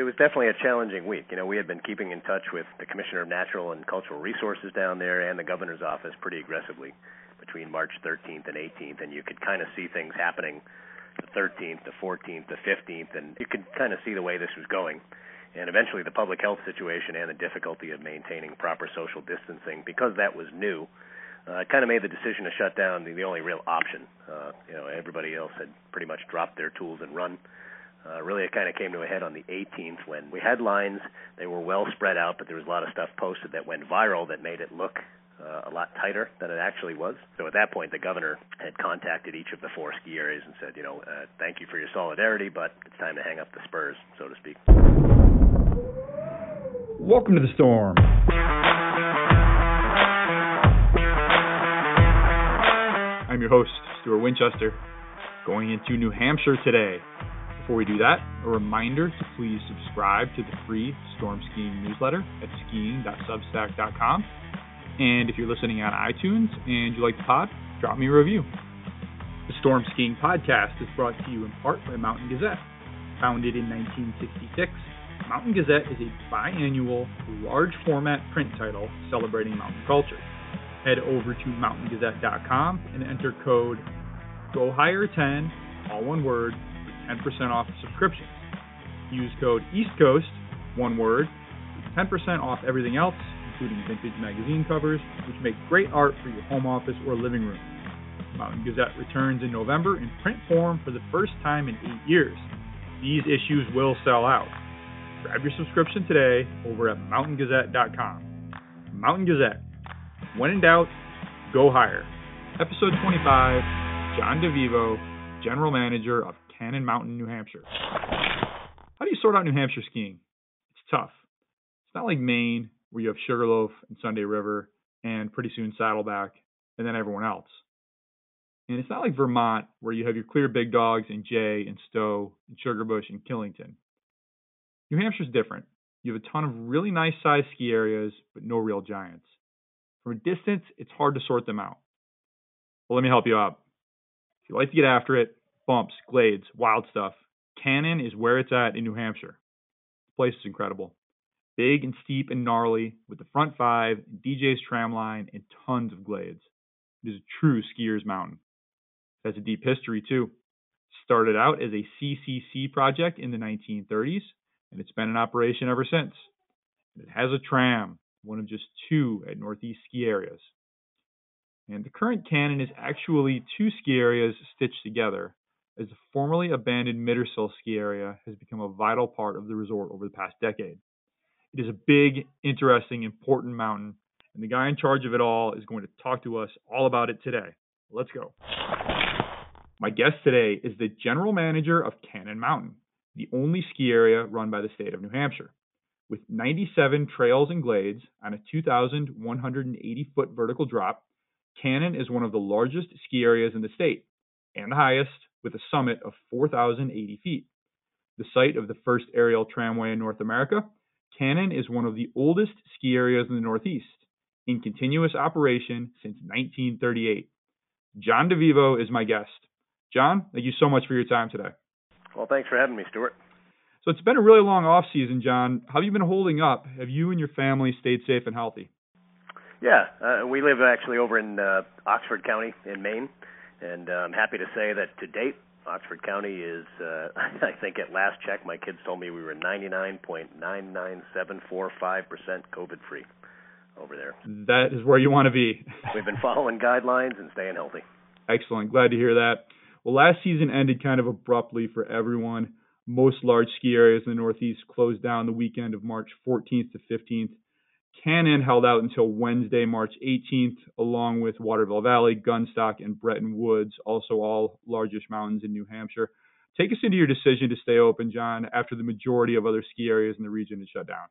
it was definitely a challenging week. You know, we had been keeping in touch with the Commissioner of Natural and Cultural Resources down there and the governor's office pretty aggressively between March 13th and 18th, and you could kind of see things happening the 13th, the 14th, the 15th, and you could kind of see the way this was going. And eventually, the public health situation and the difficulty of maintaining proper social distancing, because that was new, uh, kind of made the decision to shut down the, the only real option. Uh, you know, everybody else had pretty much dropped their tools and run. Really, it kind of came to a head on the 18th when we had lines. They were well spread out, but there was a lot of stuff posted that went viral that made it look uh, a lot tighter than it actually was. So at that point, the governor had contacted each of the four ski areas and said, you know, uh, thank you for your solidarity, but it's time to hang up the spurs, so to speak. Welcome to the storm. I'm your host, Stuart Winchester, going into New Hampshire today. Before we do that, a reminder to please subscribe to the free Storm Skiing newsletter at skiing.substack.com and if you're listening on iTunes and you like the pod, drop me a review. The Storm Skiing Podcast is brought to you in part by Mountain Gazette. Founded in 1966, Mountain Gazette is a biannual, large format print title celebrating mountain culture. Head over to mountaingazette.com and enter code GOHIGHER10, all one word, 10% off subscriptions. Use code East Coast, one word, 10% off everything else, including vintage magazine covers, which make great art for your home office or living room. Mountain Gazette returns in November in print form for the first time in eight years. These issues will sell out. Grab your subscription today over at mountaingazette.com. Mountain Gazette. When in doubt, go higher. Episode 25 John DeVivo, General Manager of Cannon Mountain, New Hampshire. How do you sort out New Hampshire skiing? It's tough. It's not like Maine where you have Sugarloaf and Sunday River and pretty soon Saddleback and then everyone else. And it's not like Vermont where you have your clear big dogs and Jay and Stowe and Sugarbush and Killington. New Hampshire's different. You have a ton of really nice sized ski areas, but no real giants. From a distance, it's hard to sort them out. Well, let me help you out. If you like to get after it, bumps, glades, wild stuff, Cannon is where it's at in New Hampshire. The place is incredible big and steep and gnarly with the front five, DJ's tramline, and tons of glades. It is a true skier's mountain. It has a deep history too. Started out as a CCC project in the 1930s, and it's been in operation ever since. It has a tram, one of just two at Northeast ski areas. And the current cannon is actually two ski areas stitched together, as the formerly abandoned Mittersill ski area has become a vital part of the resort over the past decade. It is a big, interesting, important mountain, and the guy in charge of it all is going to talk to us all about it today. Let's go. My guest today is the general manager of Cannon Mountain, the only ski area run by the state of New Hampshire. With 97 trails and glades on a 2,180 foot vertical drop, Cannon is one of the largest ski areas in the state and the highest, with a summit of 4,080 feet. The site of the first aerial tramway in North America Cannon is one of the oldest ski areas in the Northeast, in continuous operation since 1938. John DeVivo is my guest. John, thank you so much for your time today. Well, thanks for having me, Stuart. So it's been a really long off season, John. How have you been holding up? Have you and your family stayed safe and healthy? Yeah, uh, we live actually over in uh, Oxford County in Maine, and uh, I'm happy to say that to date Oxford County is, uh, I think at last check, my kids told me we were 99.99745% COVID free over there. That is where you want to be. We've been following guidelines and staying healthy. Excellent. Glad to hear that. Well, last season ended kind of abruptly for everyone. Most large ski areas in the Northeast closed down the weekend of March 14th to 15th. Cannon held out until Wednesday, March 18th, along with Waterville Valley, Gunstock, and Bretton Woods, also all largest mountains in New Hampshire. Take us into your decision to stay open, John, after the majority of other ski areas in the region had shut down.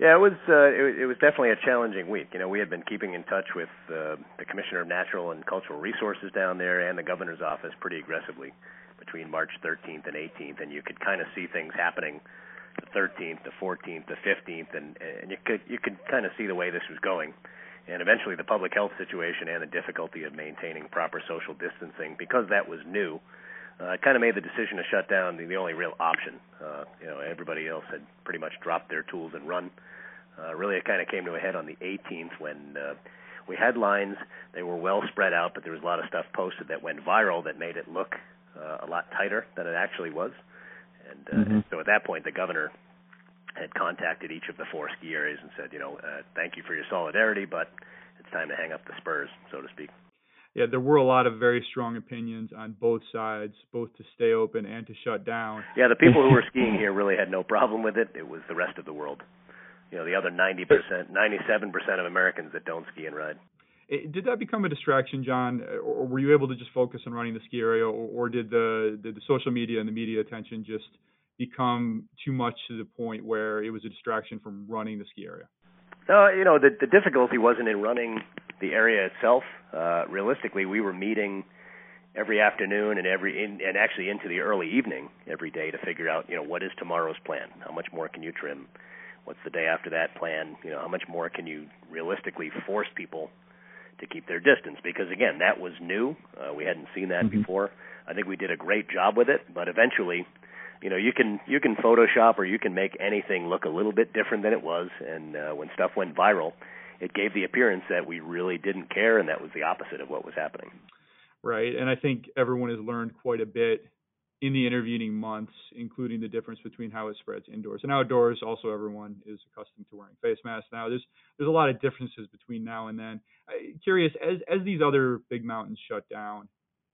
Yeah, it was uh, it, it was definitely a challenging week. You know, we had been keeping in touch with uh, the Commissioner of Natural and Cultural Resources down there and the governor's office pretty aggressively between March 13th and 18th, and you could kind of see things happening the 13th, the 14th, the 15th, and and you could you could kind of see the way this was going. And eventually, the public health situation and the difficulty of maintaining proper social distancing, because that was new, uh, kind of made the decision to shut down the, the only real option. Uh, you know, everybody else had pretty much dropped their tools and run. Uh, really, it kind of came to a head on the 18th when uh, we had lines. They were well spread out, but there was a lot of stuff posted that went viral that made it look uh, a lot tighter than it actually was. And, uh, mm-hmm. and so at that point, the governor had contacted each of the four ski areas and said, you know, uh, thank you for your solidarity, but it's time to hang up the spurs, so to speak. Yeah, there were a lot of very strong opinions on both sides, both to stay open and to shut down. Yeah, the people who were skiing here really had no problem with it. It was the rest of the world. You know, the other 90%, 97% of Americans that don't ski and ride. Did that become a distraction, John, or were you able to just focus on running the ski area, or, or did the did the social media and the media attention just become too much to the point where it was a distraction from running the ski area? No, you know, the the difficulty wasn't in running the area itself. Uh, realistically, we were meeting every afternoon and every in, and actually into the early evening every day to figure out, you know, what is tomorrow's plan? How much more can you trim? What's the day after that plan? You know, how much more can you realistically force people to keep their distance? Because again, that was new. Uh, we hadn't seen that mm-hmm. before. I think we did a great job with it, but eventually you know you can you can photoshop or you can make anything look a little bit different than it was and uh, when stuff went viral it gave the appearance that we really didn't care and that was the opposite of what was happening right and i think everyone has learned quite a bit in the intervening months including the difference between how it spreads indoors and outdoors also everyone is accustomed to wearing face masks now there's there's a lot of differences between now and then I, curious as as these other big mountains shut down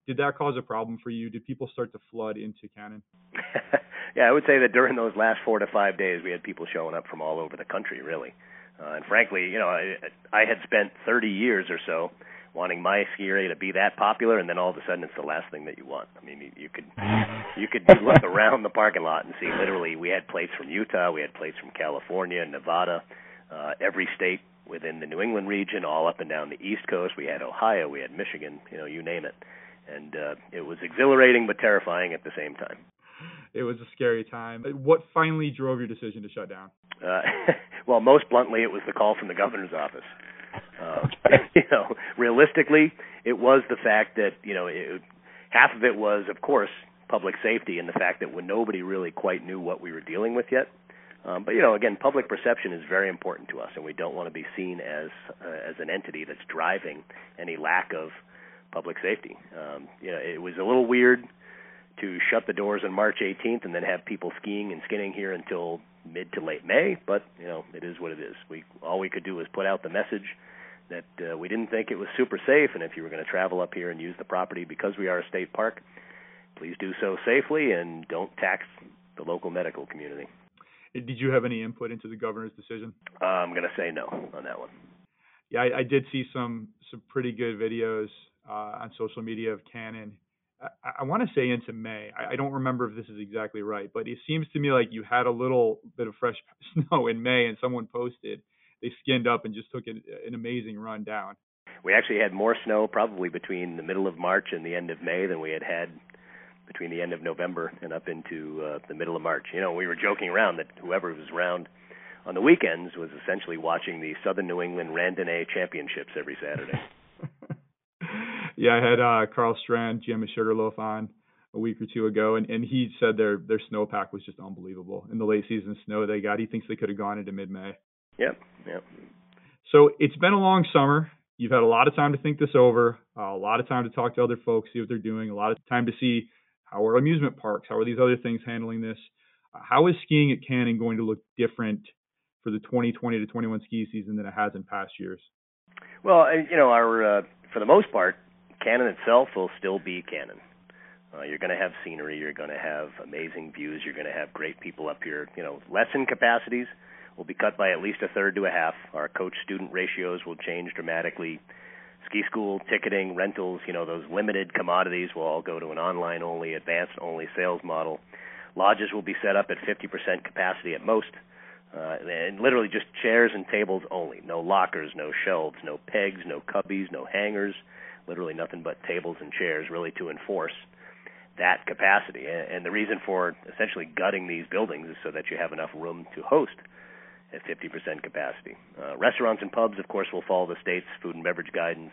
did that cause a problem for you? Did people start to flood into Cannon? yeah, I would say that during those last four to five days, we had people showing up from all over the country, really. Uh, and frankly, you know, I, I had spent 30 years or so wanting my ski area to be that popular, and then all of a sudden, it's the last thing that you want. I mean, you, you could you could look around the parking lot and see literally we had plates from Utah, we had plates from California, Nevada, uh, every state within the New England region, all up and down the East Coast. We had Ohio, we had Michigan, you know, you name it and uh, it was exhilarating but terrifying at the same time. It was a scary time. What finally drove your decision to shut down? Uh, well, most bluntly, it was the call from the governor's office. Uh, you know, realistically, it was the fact that you know it, half of it was, of course, public safety and the fact that when nobody really quite knew what we were dealing with yet. Um, but you know, again, public perception is very important to us, and we don't want to be seen as uh, as an entity that's driving any lack of public safety. Um, you know, it was a little weird to shut the doors on March 18th and then have people skiing and skinning here until mid to late May, but you know, it is what it is. We all we could do was put out the message that uh, we didn't think it was super safe, and if you were going to travel up here and use the property because we are a state park, please do so safely and don't tax the local medical community. Did you have any input into the governor's decision? Uh, I'm going to say no on that one. Yeah, I, I did see some some pretty good videos uh, on social media of Cannon. I, I want to say into May. I, I don't remember if this is exactly right, but it seems to me like you had a little bit of fresh snow in May, and someone posted they skinned up and just took an, an amazing run down. We actually had more snow probably between the middle of March and the end of May than we had had between the end of November and up into uh, the middle of March. You know, we were joking around that whoever was around on the weekends was essentially watching the Southern New England Randonnée Championships every Saturday. yeah, I had uh, Karl Strand, Jim Sugarloaf on a week or two ago, and, and he said their their snowpack was just unbelievable. In the late season snow they got, he thinks they could have gone into mid May. Yep, yep. So it's been a long summer. You've had a lot of time to think this over, uh, a lot of time to talk to other folks, see what they're doing, a lot of time to see how are amusement parks, how are these other things handling this. Uh, how is skiing at Cannon going to look different for the 2020 to 21 ski season than it has in past years? Well, you know, our uh, for the most part, Cannon itself will still be Cannon. Uh, you're going to have scenery. You're going to have amazing views. You're going to have great people up here. You know, lesson capacities will be cut by at least a third to a half. Our coach-student ratios will change dramatically. Ski school ticketing, rentals, you know, those limited commodities will all go to an online-only, advanced-only sales model. Lodges will be set up at 50% capacity at most. Uh, and literally just chairs and tables only. No lockers, no shelves, no pegs, no cubbies, no hangers. Literally nothing but tables and chairs, really to enforce that capacity. And the reason for essentially gutting these buildings is so that you have enough room to host at 50% capacity. Uh, restaurants and pubs, of course, will follow the state's food and beverage guidance,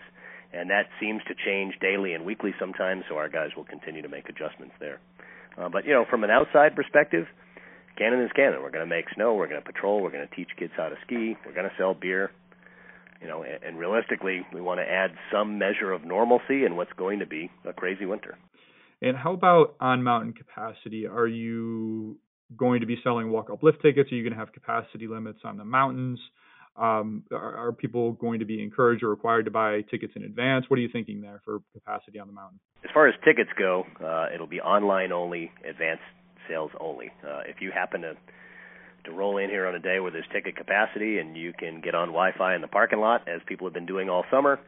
and that seems to change daily and weekly sometimes. So our guys will continue to make adjustments there. Uh, but you know, from an outside perspective, Cannon is Cannon. We're going to make snow. We're going to patrol. We're going to teach kids how to ski. We're going to sell beer. You know, and, and realistically, we want to add some measure of normalcy in what's going to be a crazy winter. And how about on mountain capacity? Are you going to be selling walk up lift tickets? Are you going to have capacity limits on the mountains? Um, are, are, people going to be encouraged or required to buy tickets in advance? What are you thinking there for capacity on the mountain? As far as tickets go, uh, it'll be online only, advance sales only. Uh, if you happen to to roll in here on a day where there's ticket capacity and you can get on Wi-Fi in the parking lot, as people have been doing all summer,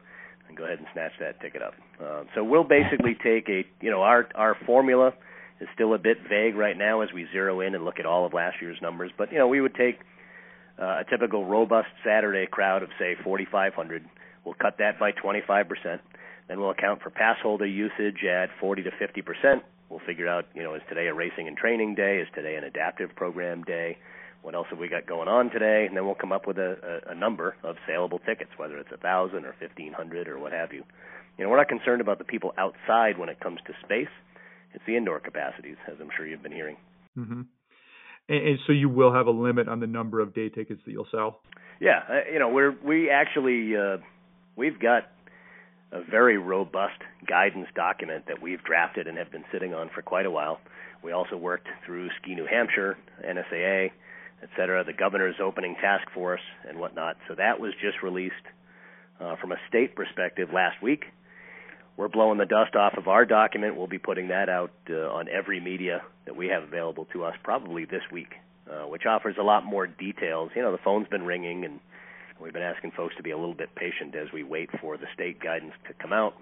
and go ahead and snatch that ticket up. Uh, so we'll basically take a, you know, our our formula is still a bit vague right now as we zero in and look at all of last year's numbers. But you know, we would take uh, a typical robust Saturday crowd of say 4,500. We'll cut that by 25%. Then we'll account for pass holder usage at 40 to 50%. We'll figure out, you know, is today a racing and training day? Is today an adaptive program day? What else have we got going on today? And then we'll come up with a, a, a number of saleable tickets, whether it's a thousand or fifteen hundred or what have you. You know, we're not concerned about the people outside when it comes to space. It's the indoor capacities, as I'm sure you've been hearing. Mm-hmm. And, and so you will have a limit on the number of day tickets that you'll sell. Yeah, uh, you know, we're we actually uh, we've got a very robust guidance document that we've drafted and have been sitting on for quite a while. We also worked through Ski New Hampshire, NSAA, et cetera, the governor's opening task force and whatnot. So that was just released uh, from a state perspective last week. We're blowing the dust off of our document. We'll be putting that out uh, on every media that we have available to us probably this week, uh, which offers a lot more details. You know, the phone's been ringing, and we've been asking folks to be a little bit patient as we wait for the state guidance to come out,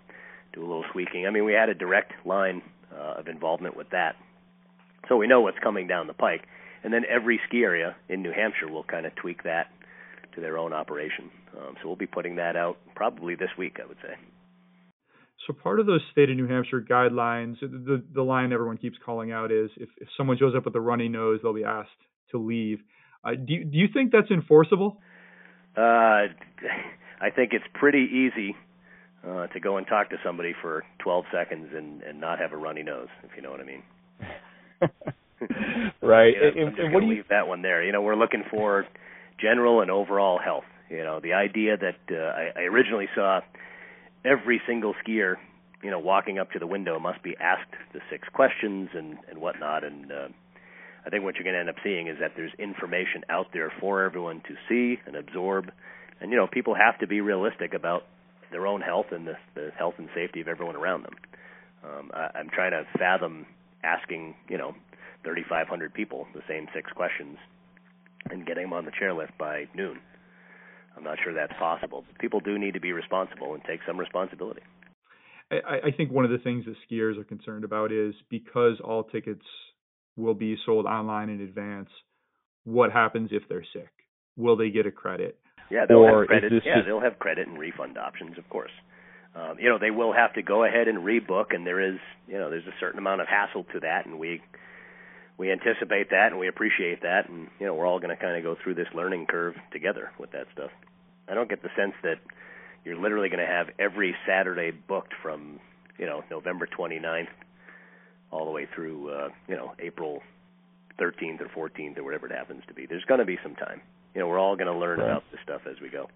do a little tweaking. I mean, we had a direct line uh, of involvement with that, so we know what's coming down the pike. And then every ski area in New Hampshire will kind of tweak that to their own operation. Um, so we'll be putting that out probably this week, I would say. So part of those state of New Hampshire guidelines, the the line everyone keeps calling out is if, if someone shows up with a runny nose, they'll be asked to leave. Uh, do you, do you think that's enforceable? Uh, I think it's pretty easy uh, to go and talk to somebody for 12 seconds and, and not have a runny nose, if you know what I mean. right. you know, and, and what do you leave that one there? You know, we're looking for general and overall health. You know, the idea that uh, I, I originally saw every single skier, you know, walking up to the window must be asked the six questions and and whatnot. And uh, I think what you're going to end up seeing is that there's information out there for everyone to see and absorb. And you know, people have to be realistic about their own health and the, the health and safety of everyone around them. Um, I, I'm trying to fathom asking, you know, 3,500 people the same six questions and getting them on the chairlift by noon. I'm not sure that's possible. But People do need to be responsible and take some responsibility. I, I think one of the things that skiers are concerned about is because all tickets will be sold online in advance. What happens if they're sick? Will they get a credit? Yeah, they'll or have credit. Yeah, just... they'll have credit and refund options, of course. Um, you know, they will have to go ahead and rebook, and there is, you know, there's a certain amount of hassle to that, and we we anticipate that and we appreciate that, and you know we're all going to kind of go through this learning curve together with that stuff. I don't get the sense that you're literally going to have every Saturday booked from you know November 29th all the way through uh, you know April 13th or 14th or whatever it happens to be. There's going to be some time. You know, we're all going to learn right. about this stuff as we go.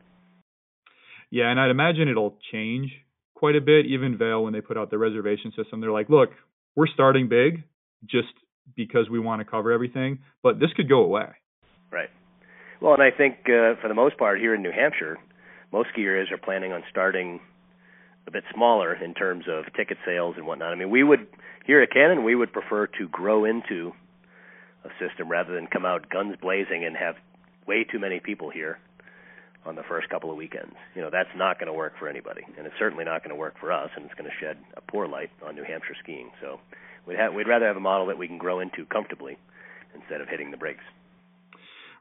Yeah, and I'd imagine it'll change quite a bit. Even Vail, when they put out the reservation system, they're like, "Look, we're starting big. Just because we want to cover everything, but this could go away. Right. Well, and I think uh, for the most part here in New Hampshire, most ski areas are planning on starting a bit smaller in terms of ticket sales and whatnot. I mean, we would here at Cannon, we would prefer to grow into a system rather than come out guns blazing and have way too many people here on the first couple of weekends. You know, that's not going to work for anybody, and it's certainly not going to work for us, and it's going to shed a poor light on New Hampshire skiing. So We'd have we'd rather have a model that we can grow into comfortably instead of hitting the brakes.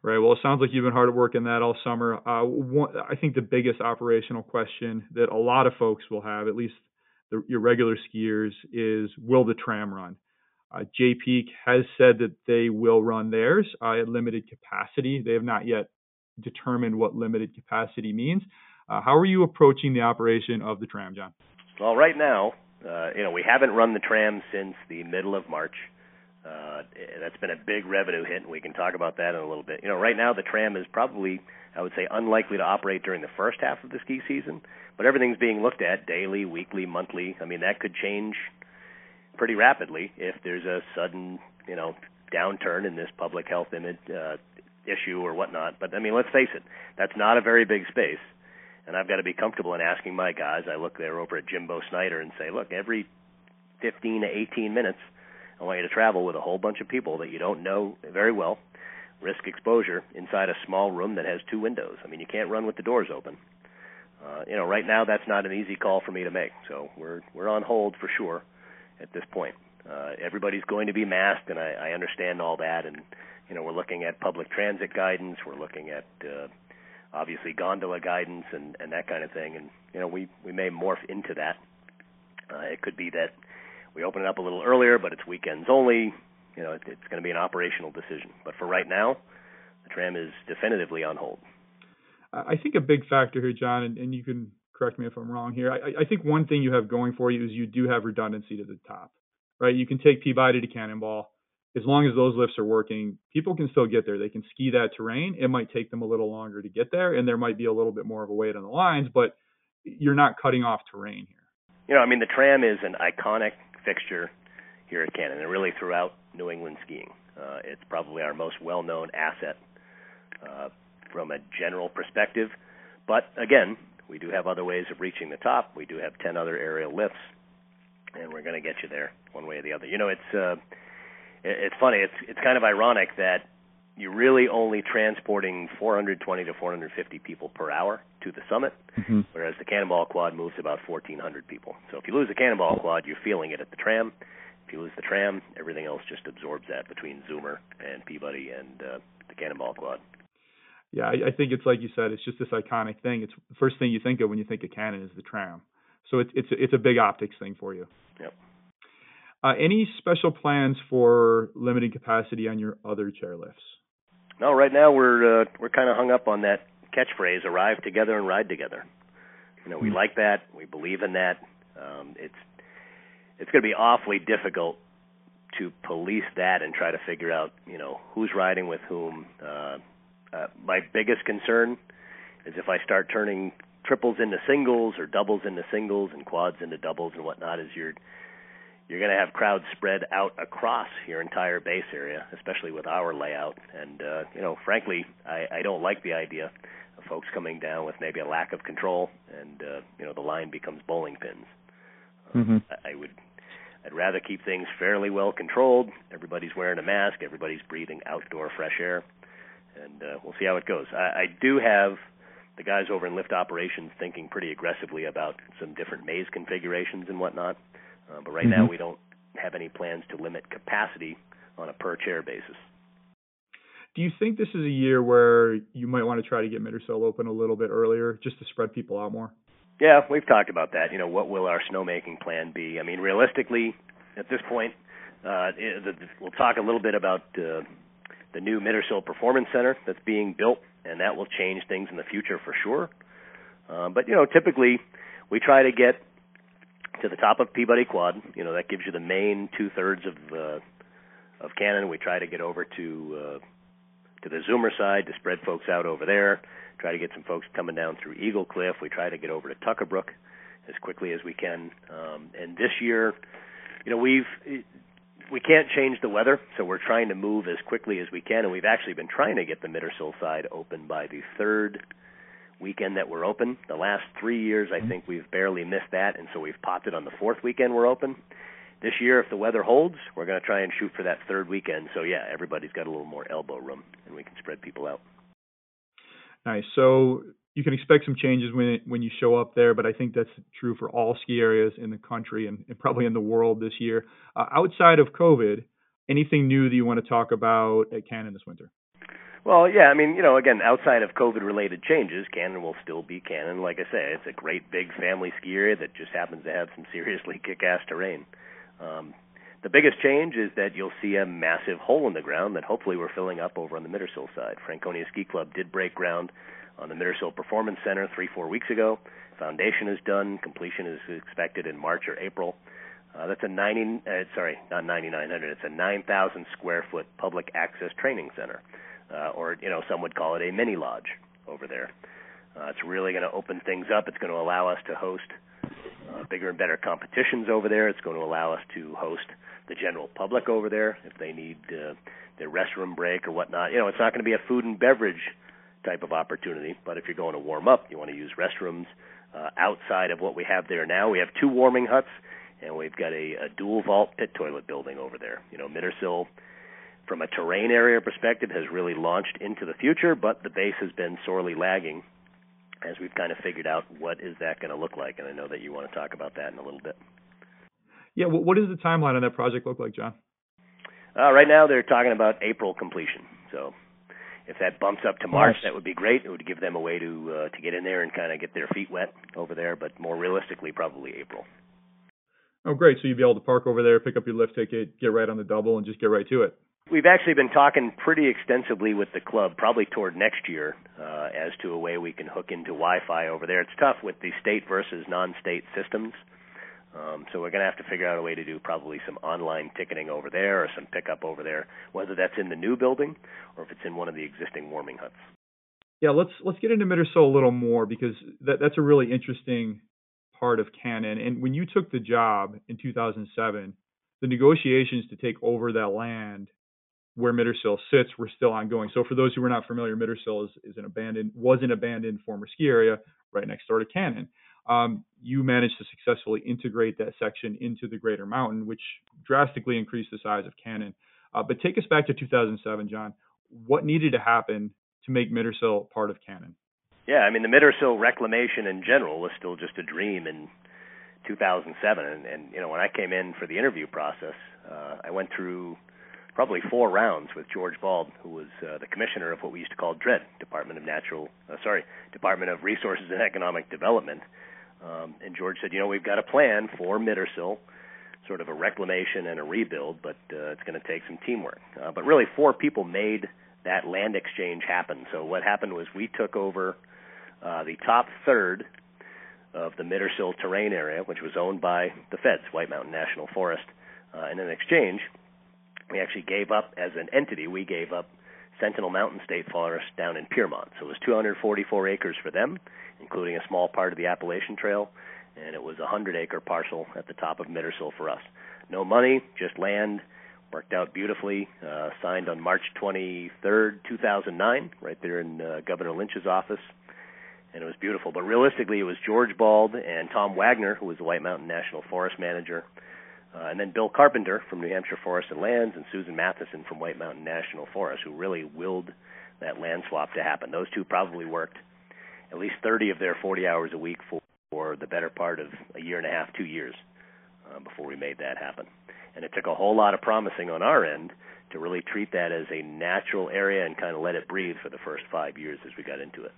Right. Well, it sounds like you've been hard at work in that all summer. Uh, one, I think the biggest operational question that a lot of folks will have, at least the, your regular skiers, is will the tram run? Uh, Jay Peak has said that they will run theirs uh, at limited capacity. They have not yet determined what limited capacity means. Uh, how are you approaching the operation of the tram, John? Well, right now, uh, you know, we haven't run the tram since the middle of March. Uh, that's been a big revenue hit, and we can talk about that in a little bit. You know, right now the tram is probably, I would say, unlikely to operate during the first half of the ski season, but everything's being looked at daily, weekly, monthly. I mean, that could change pretty rapidly if there's a sudden, you know, downturn in this public health image uh, issue or whatnot. But I mean, let's face it, that's not a very big space, and I've got to be comfortable in asking my guys. I look there over at Jimbo Snyder and say, look, every 15 to 18 minutes I want you to travel with a whole bunch of people that you don't know very well, risk exposure inside a small room that has two windows. I mean, you can't run with the doors open. Uh, you know, right now that's not an easy call for me to make. So we're we're on hold for sure at this point. Uh, everybody's going to be masked, and I, I understand all that. And you know, we're looking at public transit guidance. We're looking at uh, obviously gondola guidance and and that kind of thing. And you know, we we may morph into that. Uh, it could be that we open it up a little earlier, but it's weekends only. You know, it, it's going to be an operational decision. But for right now, the tram is definitively on hold. I think a big factor here, John, and, and you can correct me if I'm wrong here. I, I think one thing you have going for you is you do have redundancy to the top, right? You can take Peabody to Cannonball. As long as those lifts are working, people can still get there. They can ski that terrain. It might take them a little longer to get there, and there might be a little bit more of a wait on the lines, but you're not cutting off terrain here. You know, I mean, the tram is an iconic fixture here at Cannon and really throughout New England skiing. Uh, it's probably our most well-known asset uh, from a general perspective. But again, we do have other ways of reaching the top. We do have 10 other aerial lifts, and we're going to get you there one way or the other. You know, it's uh, it's funny. It's it's kind of ironic that you're really only transporting 420 to 450 people per hour to the summit, mm-hmm. whereas the Cannonball Quad moves about 1,400 people. So if you lose the Cannonball Quad, you're feeling it at the tram. If you lose the tram, everything else just absorbs that between Zoomer and Peabody and uh, the Cannonball Quad. Yeah, I, I think it's like you said. It's just this iconic thing. It's the first thing you think of when you think of Cannon is the tram. So it's it's it's a big optics thing for you. Yep. Uh, any special plans for limiting capacity on your other chairlifts? No, right now we're uh, we're kind of hung up on that catchphrase "arrive together and ride together." You know, we mm-hmm. like that. We believe in that. Um, it's it's going to be awfully difficult to police that and try to figure out, you know, who's riding with whom. Uh, uh, my biggest concern is if I start turning triples into singles or doubles into singles and quads into doubles and whatnot, is you're you're going to have crowds spread out across your entire base area, especially with our layout. And uh, you know, frankly, I, I don't like the idea of folks coming down with maybe a lack of control, and uh, you know, the line becomes bowling pins. Mm-hmm. I, I would. I'd rather keep things fairly well controlled. Everybody's wearing a mask. Everybody's breathing outdoor fresh air, and uh, we'll see how it goes. I, I do have the guys over in lift operations thinking pretty aggressively about some different maze configurations and whatnot. Uh, but right mm-hmm. now, we don't have any plans to limit capacity on a per chair basis. Do you think this is a year where you might want to try to get Mittersill open a little bit earlier, just to spread people out more? Yeah, we've talked about that. You know, what will our snowmaking plan be? I mean, realistically, at this point, uh, it, we'll talk a little bit about uh, the new Mittersill Performance Center that's being built, and that will change things in the future for sure. Uh, but you know, typically we try to get to the top of Peabody Quad. You know that gives you the main two thirds of uh, of Cannon. We try to get over to uh, to the Zoomer side to spread folks out over there. Try to get some folks coming down through Eagle Cliff. We try to get over to Tuckerbrook as quickly as we can. Um, and this year, you know, we've we can't change the weather, so we're trying to move as quickly as we can. And we've actually been trying to get the Mittersill side open by the third weekend that we're open. The last three years, I think we've barely missed that, and so we've popped it on the fourth weekend we're open. This year, if the weather holds, we're going to try and shoot for that third weekend. So yeah, everybody's got a little more elbow room, and we can spread people out. Nice. So you can expect some changes when when you show up there, but I think that's true for all ski areas in the country and, and probably in the world this year. Uh, outside of COVID, anything new that you want to talk about at Cannon this winter? Well, yeah, I mean, you know, again, outside of COVID-related changes, Cannon will still be Cannon. Like I say, it's a great big family ski area that just happens to have some seriously kick-ass terrain. Um, The biggest change is that you'll see a massive hole in the ground that hopefully we're filling up over on the Mittersill side. Franconia Ski Club did break ground on the Mittersill Performance Center three, four weeks ago. Foundation is done. Completion is expected in March or April. Uh, that's a 90, uh, sorry, not 9,900. It's a 9,000 square foot public access training center, uh, or you know, some would call it a mini lodge over there. Uh, it's really going to open things up. It's going to allow us to host uh, bigger and better competitions over there. It's going to allow us to host the general public over there if they need uh, their restroom break or whatnot. You know, it's not going to be a food and beverage type of opportunity, but if you're going to warm up, you want to use restrooms uh, outside of what we have there now. We have two warming huts, and we've got a, a dual vault pit toilet building over there. You know, Mittersill, from a terrain area perspective, has really launched into the future, but the base has been sorely lagging as we've kind of figured out what is that going to look like. And I know that you want to talk about that in a little bit. Yeah, what does the timeline on that project look like, John? Uh, right now, they're talking about April completion. So if that bumps up to March, nice. that would be great. It would give them a way to uh, to get in there and kind of get their feet wet over there. But more realistically, probably April. Oh, great! So you'd be able to park over there, pick up your lift ticket, get right on the double, and just get right to it. We've actually been talking pretty extensively with the club, probably toward next year, uh, as to a way we can hook into Wi-Fi over there. It's tough with the state versus non-state systems, um, so we're going to have to figure out a way to do probably some online ticketing over there or some pickup over there, whether that's in the new building or if it's in one of the existing warming huts. Yeah, let's let's get into Mittersill a little more because that, that's a really interesting part of Cannon. And when you took the job in 2007, the negotiations to take over that land where Mittersill sits were still ongoing. So for those who are not familiar, Mittersill is, is an abandoned was an abandoned former ski area right next door to Cannon. Um, you managed to successfully integrate that section into the Greater Mountain, which drastically increased the size of Cannon. Uh, but take us back to 2007, John. What needed to happen to make Mittersill part of Cannon? Yeah, I mean the Mittersill reclamation in general was still just a dream in 2007, and, and you know when I came in for the interview process, uh, I went through probably four rounds with George Bald, who was uh, the commissioner of what we used to call DRED, Department of Natural, uh, sorry, Department of Resources and Economic Development. Um, and George said, you know, we've got a plan for Mittersill, sort of a reclamation and a rebuild, but uh, it's going to take some teamwork. Uh, but really, four people made that land exchange happen. So what happened was we took over uh, the top third of the Mittersill terrain area, which was owned by the feds, White Mountain National Forest. Uh, and in exchange, we actually gave up as an entity. We gave up Sentinel Mountain State Forest down in Piermont. So it was 244 acres for them, including a small part of the Appalachian Trail, and it was a 100 acre parcel at the top of Mittersill for us. No money, just land. Worked out beautifully. Uh, signed on March 23rd, 2009, right there in uh, Governor Lynch's office, and it was beautiful. But realistically, it was George Bald and Tom Wagner, who was the White Mountain National Forest manager, uh, and then Bill Carpenter from New Hampshire Forest and Lands, and Susan Matheson from White Mountain National Forest, who really willed that land swap to happen. Those two probably worked at least 30 of their 40 hours a week for, for the better part of a year and a half, two years, uh, before we made that happen. And it took a whole lot of promising on our end to really treat that as a natural area and kind of let it breathe for the first five years as we got into it.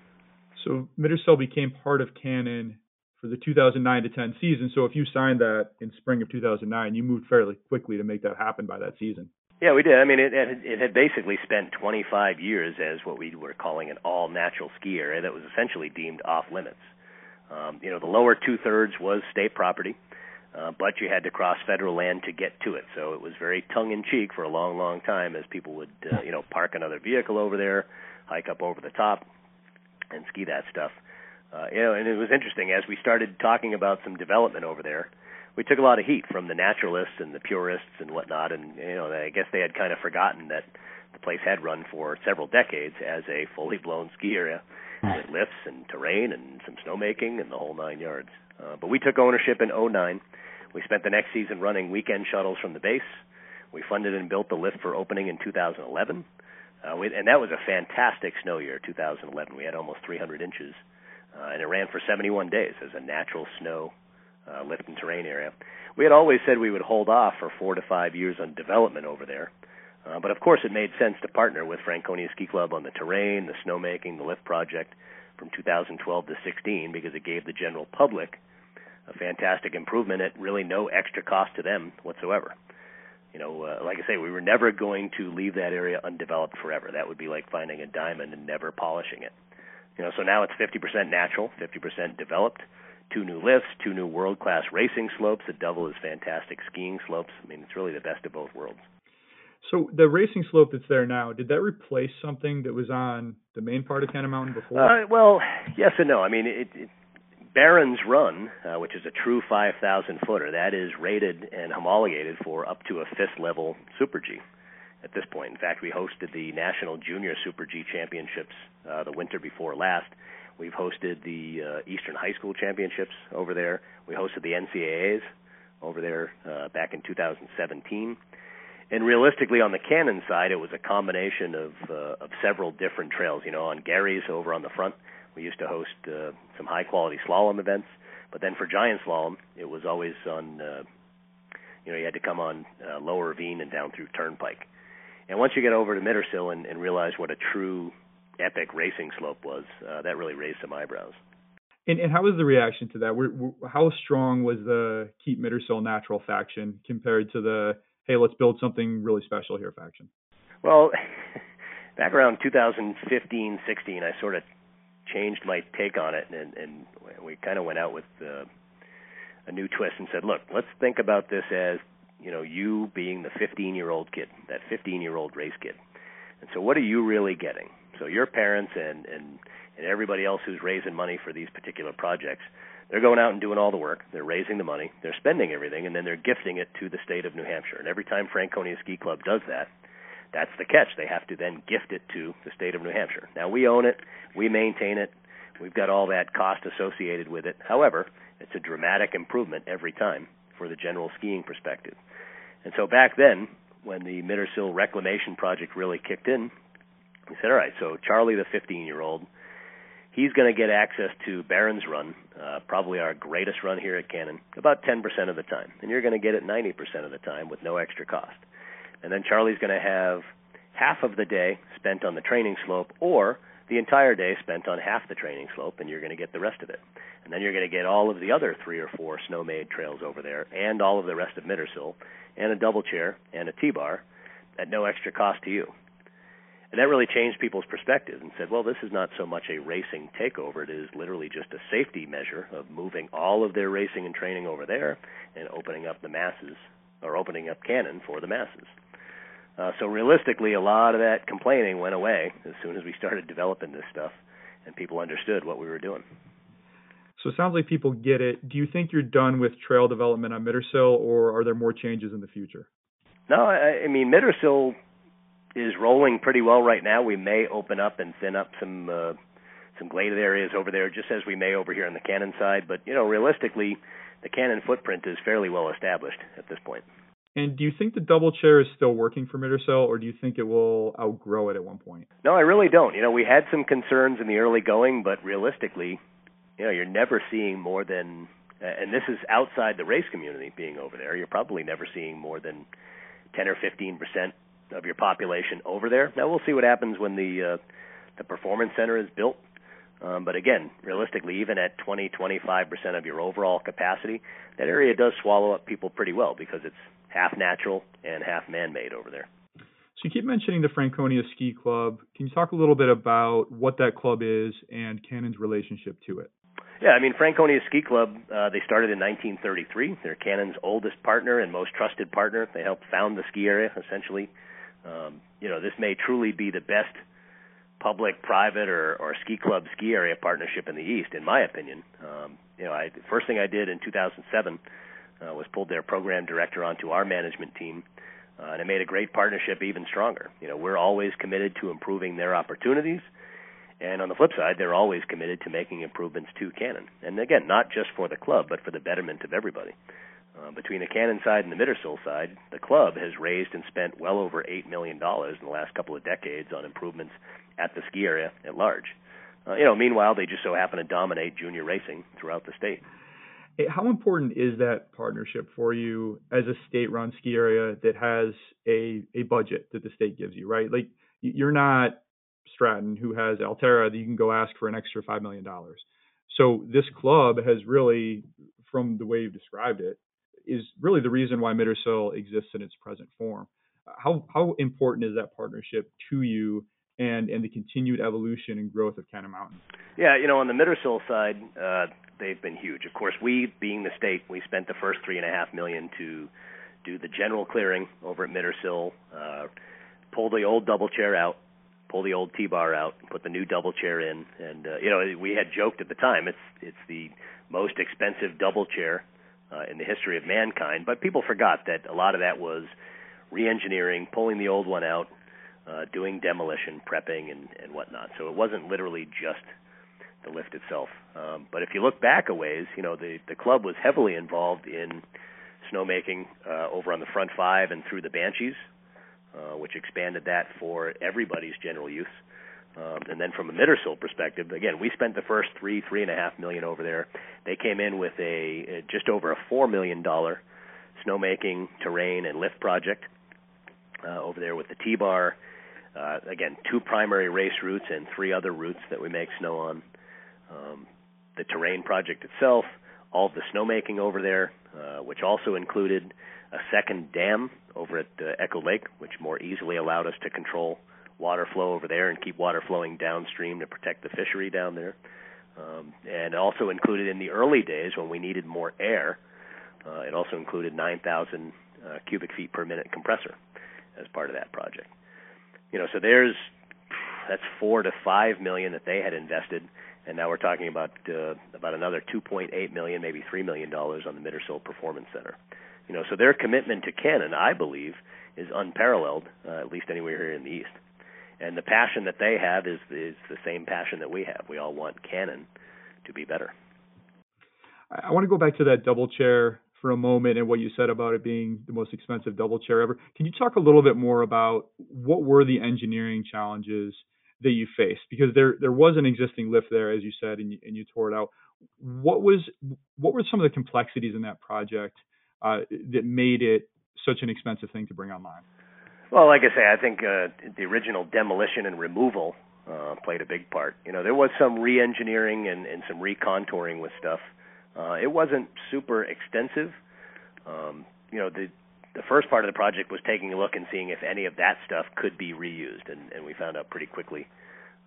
So Mittersill became part of Cannon for the 2009 to 10 season. So if you signed that in spring of 2009, you moved fairly quickly to make that happen by that season. Yeah, we did. I mean, it, it, had basically spent 25 years as what we were calling an all natural ski area that was essentially deemed off limits. Um, you know, the lower two thirds was state property, uh, but you had to cross federal land to get to it. So it was very tongue in cheek for a long, long time as people would, uh, you know, park another vehicle over there, hike up over the top, and ski that stuff. Uh, you know, and it was interesting as we started talking about some development over there. We took a lot of heat from the naturalists and the purists and whatnot, and you know, I guess they had kind of forgotten that the place had run for several decades as a fully blown ski area with lifts and terrain and some snowmaking and the whole nine yards. Uh, but we took ownership in 09. We spent the next season running weekend shuttles from the base. We funded and built the lift for opening in 2011. Uh, we, and that was a fantastic snow year, 2011. We had almost 300 inches uh, and it ran for 71 days as a natural snow uh, lift and terrain area. We had always said we would hold off for four to five years on development over there, uh, but of course it made sense to partner with Franconia Ski Club on the terrain, the snowmaking, the lift project from 2012 to 16 because it gave the general public a fantastic improvement at really no extra cost to them whatsoever. You know, uh, like I say, we were never going to leave that area undeveloped forever. That would be like finding a diamond and never polishing it. You know, so now it's 50% natural, 50% developed. Two new lifts, two new world-class racing slopes that double as fantastic skiing slopes. I mean, it's really the best of both worlds. So the racing slope that's there now, did that replace something that was on the main part of Cannon Mountain before? Uh, well, yes and no. I mean, it, it Baron's Run, uh, which is a true 5,000 footer, that is rated and homologated for up to a fifth level Super G at this point. In fact, we hosted the National Junior Super G Championships uh, the winter before last. We've hosted the uh, Eastern High School Championships over there. We hosted the NCAAs over there uh, back in 2017. And realistically, on the Cannon side, it was a combination of uh, of several different trails. You know, on Gary's over on the front, we used to host uh, some high quality slalom events, but then for giant slalom, it was always on. Uh, you know, you had to come on uh, Lower Ravine and down through Turnpike. And once you get over to Mittersill and, and realize what a true epic racing slope was, uh, that really raised some eyebrows. And, and how was the reaction to that? We're, we're, how strong was the Keep Mittersill Natural faction compared to the Hey, let's build something really special here faction? Well, back around 2015, 16, I sort of changed my take on it, and, and we kind of went out with uh, a new twist and said, look, let's think about this as you know you being the 15 year old kid, that 15 year old race kid, and so what are you really getting? So your parents and and and everybody else who's raising money for these particular projects, they're going out and doing all the work. They're raising the money. They're spending everything, and then they're gifting it to the state of New Hampshire. And every time Franconia Ski Club does that, that's the catch. They have to then gift it to the state of New Hampshire. Now we own it, we maintain it, we've got all that cost associated with it. However, it's a dramatic improvement every time for the general skiing perspective. And so back then, when the Mittersill Reclamation Project really kicked in, we said, all right, so Charlie, the 15 year old, he's going to get access to Baron's Run, uh, probably our greatest run here at Cannon, about 10% of the time. And you're going to get it 90% of the time with no extra cost. And then Charlie's going to have half of the day spent on the training slope or the entire day spent on half the training slope, and you're going to get the rest of it. And then you're going to get all of the other three or four snow-made trails over there, and all of the rest of Mittersill, and a double chair and a T-bar at no extra cost to you. And that really changed people's perspective and said, well, this is not so much a racing takeover. It is literally just a safety measure of moving all of their racing and training over there and opening up the masses, or opening up Cannon for the masses. Uh, so realistically, a lot of that complaining went away as soon as we started developing this stuff, and people understood what we were doing. So it sounds like people get it. Do you think you're done with trail development on Mittersill, or are there more changes in the future? No, I, I mean Mittersill is rolling pretty well right now. We may open up and thin up some uh, some graded areas over there, just as we may over here on the Cannon side. But you know, realistically, the Cannon footprint is fairly well established at this point. And do you think the double chair is still working for Mittersill, or do you think it will outgrow it at one point? No, I really don't. You know, we had some concerns in the early going, but realistically, you know, you're never seeing more than, and this is outside the race community being over there. You're probably never seeing more than 10 or 15 percent of your population over there. Now we'll see what happens when the uh, the performance center is built. Um, but again, realistically, even at 20, 25 percent of your overall capacity, that area does swallow up people pretty well because it's half natural and half man-made over there. So you keep mentioning the Franconia Ski Club. Can you talk a little bit about what that club is and Cannon's relationship to it? Yeah, I mean Franconia Ski Club. Uh, they started in 1933. They're Cannon's oldest partner and most trusted partner. They helped found the ski area essentially um, you know, this may truly be the best public, private, or, or ski club ski area partnership in the East, in my opinion. Um, you know, I, the first thing I did in 2007 uh, was pulled their program director onto our management team, uh, and it made a great partnership even stronger. You know, we're always committed to improving their opportunities, and on the flip side, they're always committed to making improvements to Cannon. And again, not just for the club, but for the betterment of everybody. Uh, between the Cannon side and the Mittersill side, the club has raised and spent well over $8 million in the last couple of decades on improvements at the ski area at large. Uh, you know, meanwhile, they just so happen to dominate junior racing throughout the state. How important is that partnership for you as a state-run ski area that has a a budget that the state gives you, right? Like you're not Stratton who has Alterra that you can go ask for an extra five million dollars. So this club has really, from the way you've described it, is really the reason why Mittersill exists in its present form. How how important is that partnership to you and and the continued evolution and growth of Cannon Mountain? Yeah, you know, on the Mittersill side, uh, they've been huge. Of course, we, being the state, we spent the first three and a half million to do the general clearing over at Mittersill, uh, pull the old double chair out, pull the old T-bar out, put the new double chair in, and uh, you know, we had joked at the time it's it's the most expensive double chair uh, in the history of mankind. But people forgot that a lot of that was re-engineering, pulling the old one out, uh, doing demolition, prepping, and, and whatnot. So it wasn't literally just the lift itself. Um, but if you look back a ways, you know the the club was heavily involved in snowmaking uh, over on the front five and through the Banshees, uh, which expanded that for everybody's general use. Um, and then from a Mittersill perspective, again, we spent the first three, three and a half million over there. They came in with a, just over a four million dollar snowmaking, terrain, and lift project uh, over there with the T-bar. Uh, again, two primary race routes and three other routes that we make snow on. Um, the terrain project itself, all of the snowmaking over there, uh, which also included a second dam over at uh, Echo Lake, which more easily allowed us to control water flow over there and keep water flowing downstream to protect the fishery down there. Um, and also included in the early days when we needed more air, uh, it also included 9,000 uh, cubic feet per minute compressor as part of that project. You know, so there's that's four to five million that they had invested, and now we're talking about uh, about another 2.8 million, maybe three million dollars on the Mittersill Performance Center. You know, so their commitment to Cannon, I believe, is unparalleled, uh, at least anywhere here in the East and the passion that they have is is the same passion that we have. We all want Cannon to be better. I want to go back to that double chair for a moment and what you said about it being the most expensive double chair ever. Can you talk a little bit more about what were the engineering challenges that you faced? Because there there was an existing lift there, as you said, and you, and you tore it out. What was what were some of the complexities in that project uh, that made it such an expensive thing to bring online? Well, like I say, I think uh, the original demolition and removal uh, played a big part. You know, there was some re-engineering and, and some recontouring with stuff. Uh, it wasn't super extensive. Um, you know, the the first part of the project was taking a look and seeing if any of that stuff could be reused, and, and we found out pretty quickly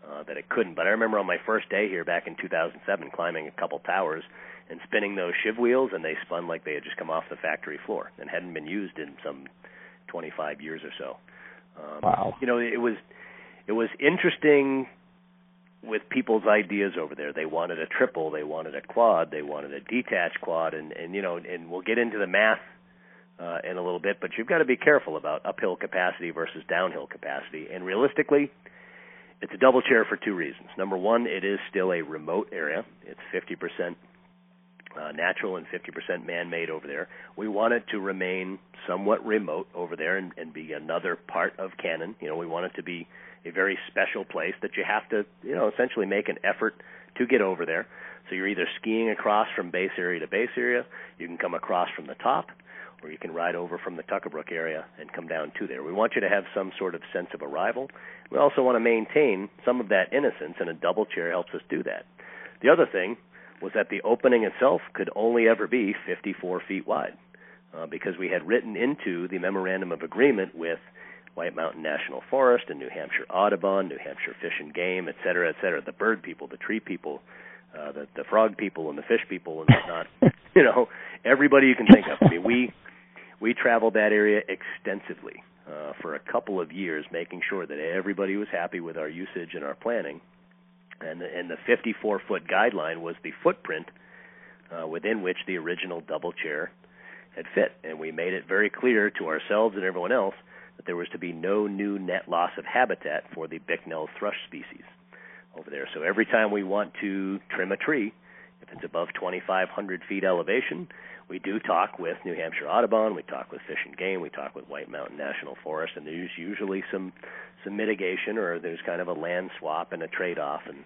uh, that it couldn't. But I remember on my first day here back in 2007, climbing a couple towers and spinning those sheave wheels, and they spun like they had just come off the factory floor and hadn't been used in some 25 years or so. Um, wow. You know, it was it was interesting with people's ideas over there. They wanted a triple, they wanted a quad, they wanted a detached quad, and and you know, and we'll get into the math uh, in a little bit, but you've got to be careful about uphill capacity versus downhill capacity. And realistically, it's a double chair for two reasons. Number one, it is still a remote area. It's 50% uh, natural and 50% man-made over there. We want it to remain somewhat remote over there and, and be another part of Cannon. You know, we want it to be a very special place that you have to, you know, essentially make an effort to get over there. So you're either skiing across from base area to base area, you can come across from the top, or you can ride over from the Tuckerbrook area and come down to there. We want you to have some sort of sense of arrival. We also want to maintain some of that innocence, and a double chair helps us do that. The other thing was that the opening itself could only ever be 54 feet wide uh, because we had written into the memorandum of agreement with White Mountain National Forest and New Hampshire Audubon, New Hampshire Fish and Game, et cetera, et cetera, the bird people, the tree people, uh, the, the frog people, and the fish people, and whatnot. you know, everybody you can think of. I mean, we we traveled that area extensively uh, for a couple of years, making sure that everybody was happy with our usage and our planning and the, and the 54 foot guideline was the footprint uh, within which the original double chair had fit, and we made it very clear to ourselves and everyone else that there was to be no new net loss of habitat for the Bicknell thrush species over there. So every time we want to trim a tree, if it's above 2,500 feet elevation, we do talk with New Hampshire Audubon, we talk with Fish and Game, we talk with White Mountain National Forest, and there's usually some some mitigation or there's kind of a land swap and a trade off and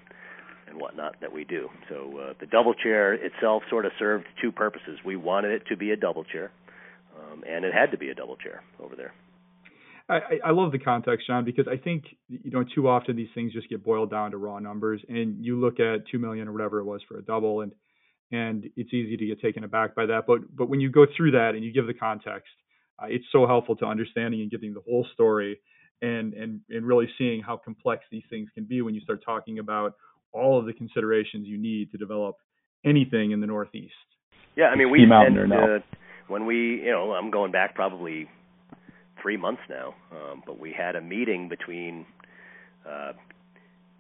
and whatnot that we do. So uh, the double chair itself sort of served two purposes. We wanted it to be a double chair, um, and it had to be a double chair over there. I, I love the context, John, because I think you know too often these things just get boiled down to raw numbers, and you look at two million or whatever it was for a double, and and it's easy to get taken aback by that. But but when you go through that and you give the context, uh, it's so helpful to understanding and getting the whole story, and and and really seeing how complex these things can be when you start talking about all of the considerations you need to develop anything in the Northeast. Yeah, I mean we spent uh, when we you know I'm going back probably three months now, um, but we had a meeting between uh,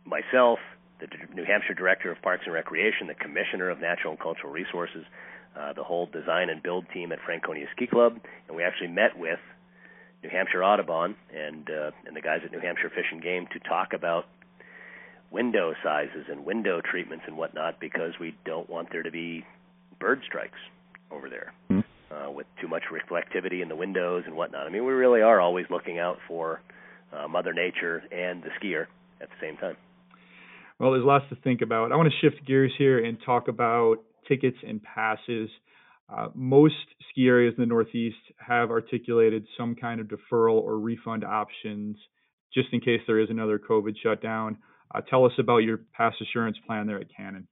myself, the New Hampshire Director of Parks and Recreation, the Commissioner of Natural and Cultural Resources, uh, the whole design and build team at Franconia Ski Club, and we actually met with New Hampshire Audubon and uh, and the guys at New Hampshire Fish and Game to talk about window sizes and window treatments and whatnot because we don't want there to be bird strikes over there mm-hmm. uh, with too much reflectivity in the windows and whatnot. I mean, we really are always looking out for uh, Mother Nature and the skier at the same time. Well, there's lots to think about. I want to shift gears here and talk about tickets and passes. Uh, most ski areas in the Northeast have articulated some kind of deferral or refund options just in case there is another COVID shutdown. Uh, tell us about your pass assurance plan there at Cannon.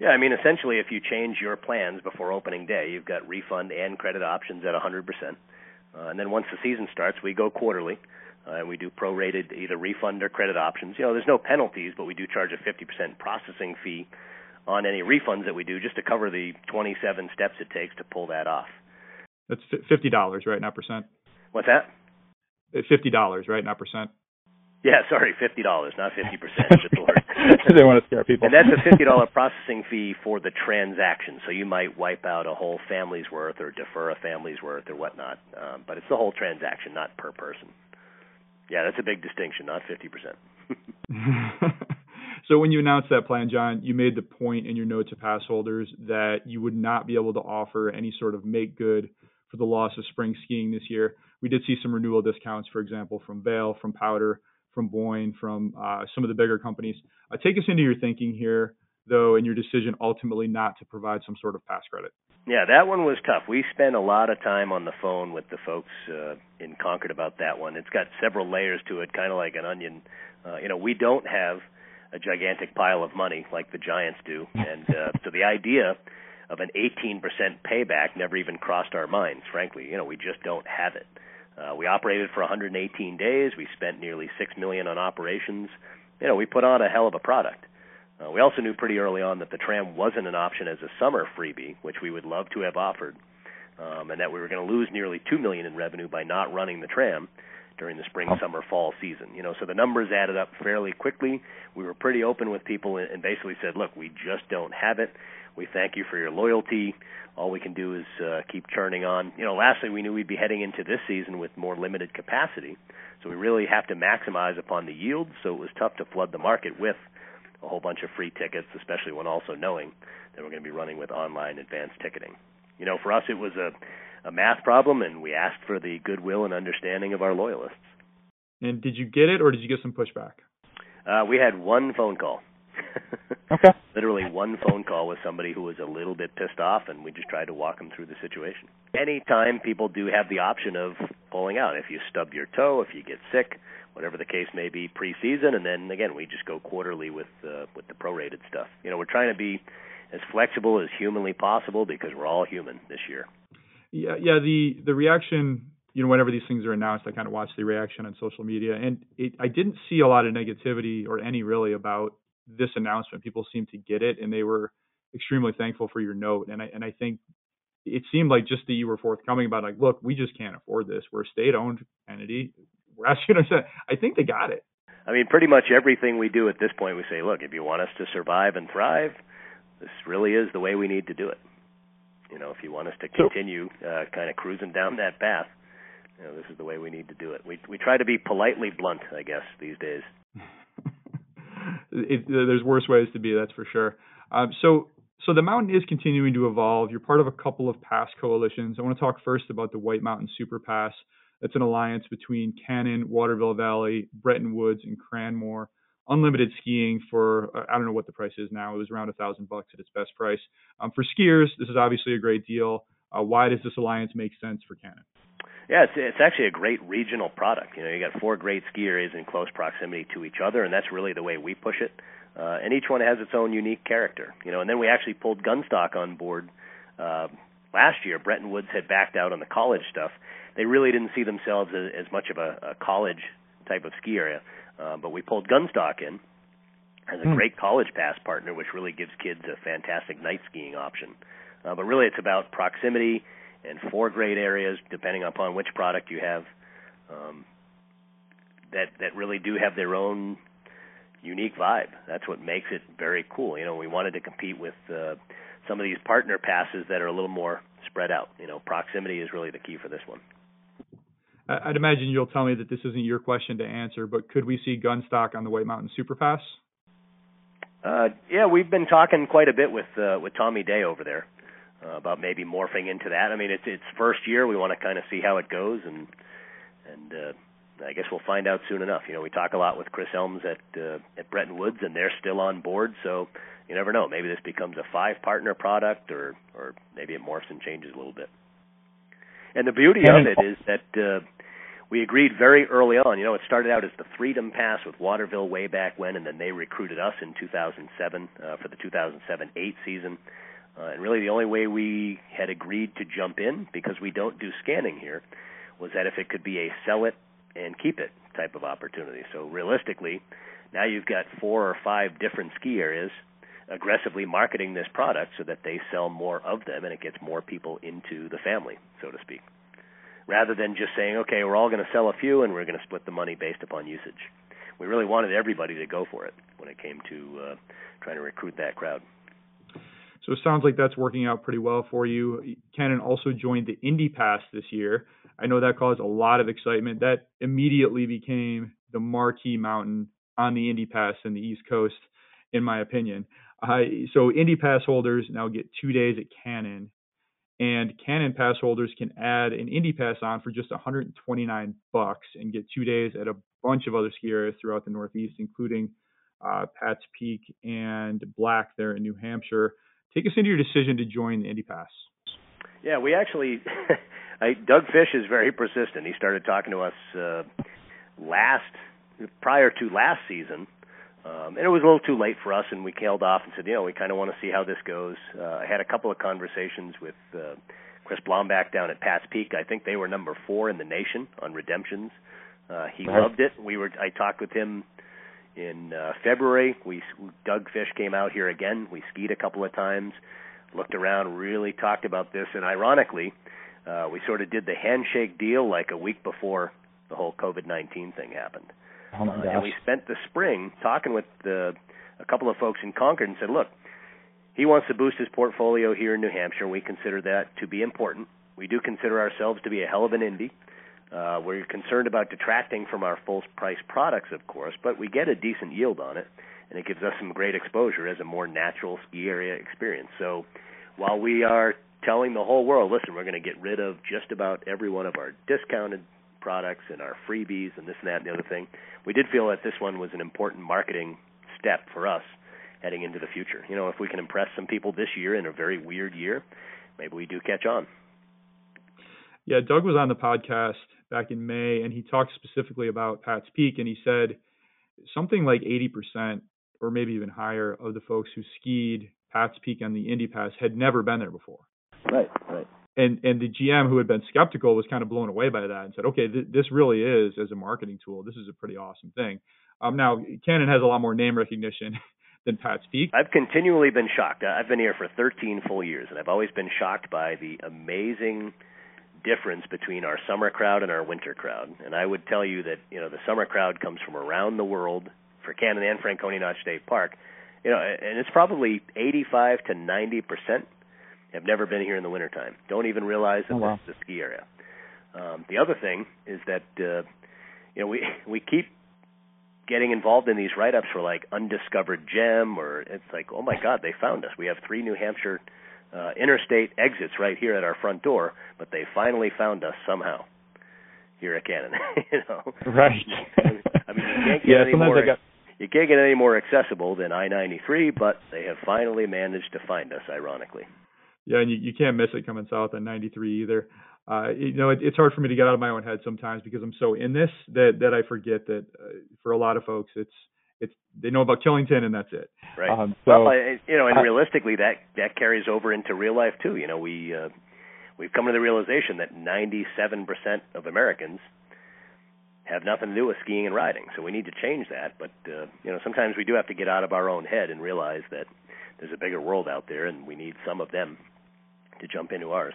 Yeah, I mean, essentially, if you change your plans before opening day, you've got refund and credit options at 100%. Uh, and then once the season starts, we go quarterly. Uh, and we do prorated either refund or credit options. You know, there's no penalties, but we do charge a 50% processing fee on any refunds that we do just to cover the 27 steps it takes to pull that off. That's $50, right? Not percent. What's that? $50, right? Not percent. Yeah, sorry, fifty dollars, not fifty percent. they want to scare people. And that's a fifty dollar processing fee for the transaction. So you might wipe out a whole family's worth or defer a family's worth or whatnot. Um, but it's the whole transaction, not per person. Yeah, that's a big distinction, not fifty percent. so when you announced that plan, John, you made the point in your note to pass holders that you would not be able to offer any sort of make good for the loss of spring skiing this year. We did see some renewal discounts, for example, from Vail, from Powdr from Boyne, from uh, some of the bigger companies. Uh, take us into your thinking here, though, and your decision ultimately not to provide some sort of pass credit. Yeah, that one was tough. We spent a lot of time on the phone with the folks uh, in Concord about that one. It's got several layers to it, kind of like an onion. Uh, you know, we don't have a gigantic pile of money like the Giants do, and uh, so the idea of an 18% payback never even crossed our minds. Frankly, you know, we just don't have it. Uh, we operated for 118 days. We spent nearly six million on operations. You know, we put on a hell of a product. Uh, we also knew pretty early on that the tram wasn't an option as a summer freebie, which we would love to have offered, um, and that we were going to lose nearly two million in revenue by not running the tram during the spring, summer, fall season. You know, so the numbers added up fairly quickly. We were pretty open with people and basically said, "Look, we just don't have it. We thank you for your loyalty all we can do is uh, keep churning on. You know, lastly, we knew we'd be heading into this season with more limited capacity, so we really have to maximize upon the yield. So it was tough to flood the market with a whole bunch of free tickets, especially when also knowing that we're going to be running with online advanced ticketing. You know, for us, it was a, a math problem, and we asked for the goodwill and understanding of our loyalists. And did you get it, or did you get some pushback? Uh, we had one phone call. okay. Literally one phone call with somebody who was a little bit pissed off, and we just tried to walk them through the situation. Anytime people do have the option of pulling out, if you stub your toe, if you get sick, whatever the case may be, preseason, and then again we just go quarterly with uh, with the prorated stuff. You know, we're trying to be as flexible as humanly possible because we're all human this year. Yeah, yeah. The the reaction you know, whenever these things are announced, I kind of watch the reaction on social media, and it, I didn't see a lot of negativity or any really about this announcement, people seemed to get it, and they were extremely thankful for your note. And I and I think it seemed like just that you were forthcoming about like, look, we just can't afford this. We're a state-owned entity. We're asking us. I think they got it. I mean, pretty much everything we do at this point, we say, look, if you want us to survive and thrive, this really is the way we need to do it. You know, if you want us to continue uh, kind of cruising down that path, you know, this is the way we need to do it. We we try to be politely blunt, I guess, these days. it, there's worse ways to be, that's for sure. Um, so, so the mountain is continuing to evolve. You're part of a couple of pass coalitions. I want to talk first about the White Mountain Super Pass. That's an alliance between Cannon, Waterville Valley, Bretton Woods, and Cranmore. Unlimited skiing for uh, I don't know what the price is now. It was around a thousand bucks at its best price. Um, for skiers, this is obviously a great deal. Uh, why does this alliance make sense for Cannon? Yeah, it's it's actually a great regional product. You know, you got four great ski areas in close proximity to each other, and that's really the way we push it. uh, and each one has its own unique character. You know, and then we actually pulled Gunstock on board uh, last year. Bretton Woods had backed out on the college stuff. They really didn't see themselves as, as much of a, a college type of ski area, uh, but we pulled Gunstock in as a hmm. great college pass partner, which really gives kids a fantastic night skiing option. Uh, but really, it's about proximity and four great areas, depending upon which product you have, um, that that really do have their own unique vibe. That's what makes it very cool. You know, we wanted to compete with uh, some of these partner passes that are a little more spread out. You know, proximity is really the key for this one. I'd imagine you'll tell me that this isn't your question to answer, but could we see Gunstock on the White Mountain Superpass? Uh, yeah, we've been talking quite a bit with uh, with Tommy Day over there uh, about maybe morphing into that. I mean, it's it's first year. We want to kind of see how it goes, and and uh, I guess we'll find out soon enough. You know, we talk a lot with Chris Elms at uh, at Bretton Woods, and they're still on board. So you never know. Maybe this becomes a five partner product, or or maybe it morphs and changes a little bit. And the beauty of it is that uh, we agreed very early on. You know, it started out as the Freedom Pass with Waterville way back when, and then they recruited us in 2007 uh, for the 2007-8 season. Uh, and really, the only way we had agreed to jump in, because we don't do scanning here, was that if it could be a sell it and keep it type of opportunity. So realistically, now you've got four or five different ski areas aggressively marketing this product so that they sell more of them and it gets more people into the family, so to speak rather than just saying, okay, we're all going to sell a few and we're going to split the money based upon usage. We really wanted everybody to go for it when it came to uh, trying to recruit that crowd. So it sounds like that's working out pretty well for you. Cannon also joined the Indy Pass this year. I know that caused a lot of excitement. That immediately became the marquee mountain on the Indy Pass in the East Coast, in my opinion. Uh, so Indy Pass holders now get two days at Cannon and Cannon pass holders can add an Indy pass on for just 129 bucks and get two days at a bunch of other ski areas throughout the Northeast, including uh, Pat's Peak and Black there in New Hampshire. Take us into your decision to join the Indy Pass. Yeah, we actually, I, Doug Fish is very persistent. He started talking to us uh, last, prior to last season, um, and it was a little too late for us, and we tailed off and said, you know, we kind of want to see how this goes. Uh, I had a couple of conversations with uh, Chris Blomback down at Pat's Peak. I think they were number four in the nation on redemptions. Uh, he right. loved it. We were. I talked with him in uh, February. We Doug Fish came out here again. We skied a couple of times, looked around, really talked about this, and ironically, uh, we sort of did the handshake deal like a week before the whole COVID nineteen thing happened. Oh my gosh. Uh, and we spent the spring talking with the, a couple of folks in Concord and said, look, he wants to boost his portfolio here in New Hampshire. We consider that to be important. We do consider ourselves to be a hell of an indie. Uh, we're concerned about detracting from our full price products, of course, but we get a decent yield on it, and it gives us some great exposure as a more natural ski area experience. So while we are telling the whole world, listen, we're going to get rid of just about every one of our discounted products and our freebies and this and that and the other thing. We did feel that this one was an important marketing step for us heading into the future. You know, if we can impress some people this year in a very weird year, maybe we do catch on. Yeah, Doug was on the podcast back in May and he talked specifically about Pat's Peak and he said something like 80% or maybe even higher of the folks who skied Pat's Peak on the Indy Pass had never been there before. Right, right and and the GM who had been skeptical was kind of blown away by that and said, okay, th- this really is as a marketing tool, this is a pretty awesome thing. Um, now Cannon has a lot more name recognition than Pat's Peak. I've continually been shocked. I've been here for 13 full years, and I've always been shocked by the amazing difference between our summer crowd and our winter crowd. And I would tell you that you know the summer crowd comes from around the world for Cannon and Franconia Notch State Park. You know, and it's probably 85 to 90 percent have never been here in the wintertime. Don't even realize that oh, wow. this is a ski area. Um, the other thing is that uh, you know we we keep getting involved in these write-ups for like undiscovered gem, or it's like oh my God, they found us. We have three New Hampshire uh, interstate exits right here at our front door, but they finally found us somehow here at Cannon. you know, right? I mean, you can't get yeah, any more. Got... You can't get any more accessible than I-93, but they have finally managed to find us, ironically. Yeah, and you, you can't miss it coming south on 93 either. Uh, you know, it, it's hard for me to get out of my own head sometimes because I'm so in this that that I forget that uh, for a lot of folks, it's it's they know about Killington and that's it. Right. Um, so, well, I, you know, and realistically, that that carries over into real life too. You know, we uh, we've come to the realization that 97% of Americans have nothing to do with skiing and riding. So we need to change that. But uh, you know, sometimes we do have to get out of our own head and realize that there's a bigger world out there, and we need some of them to jump into ours.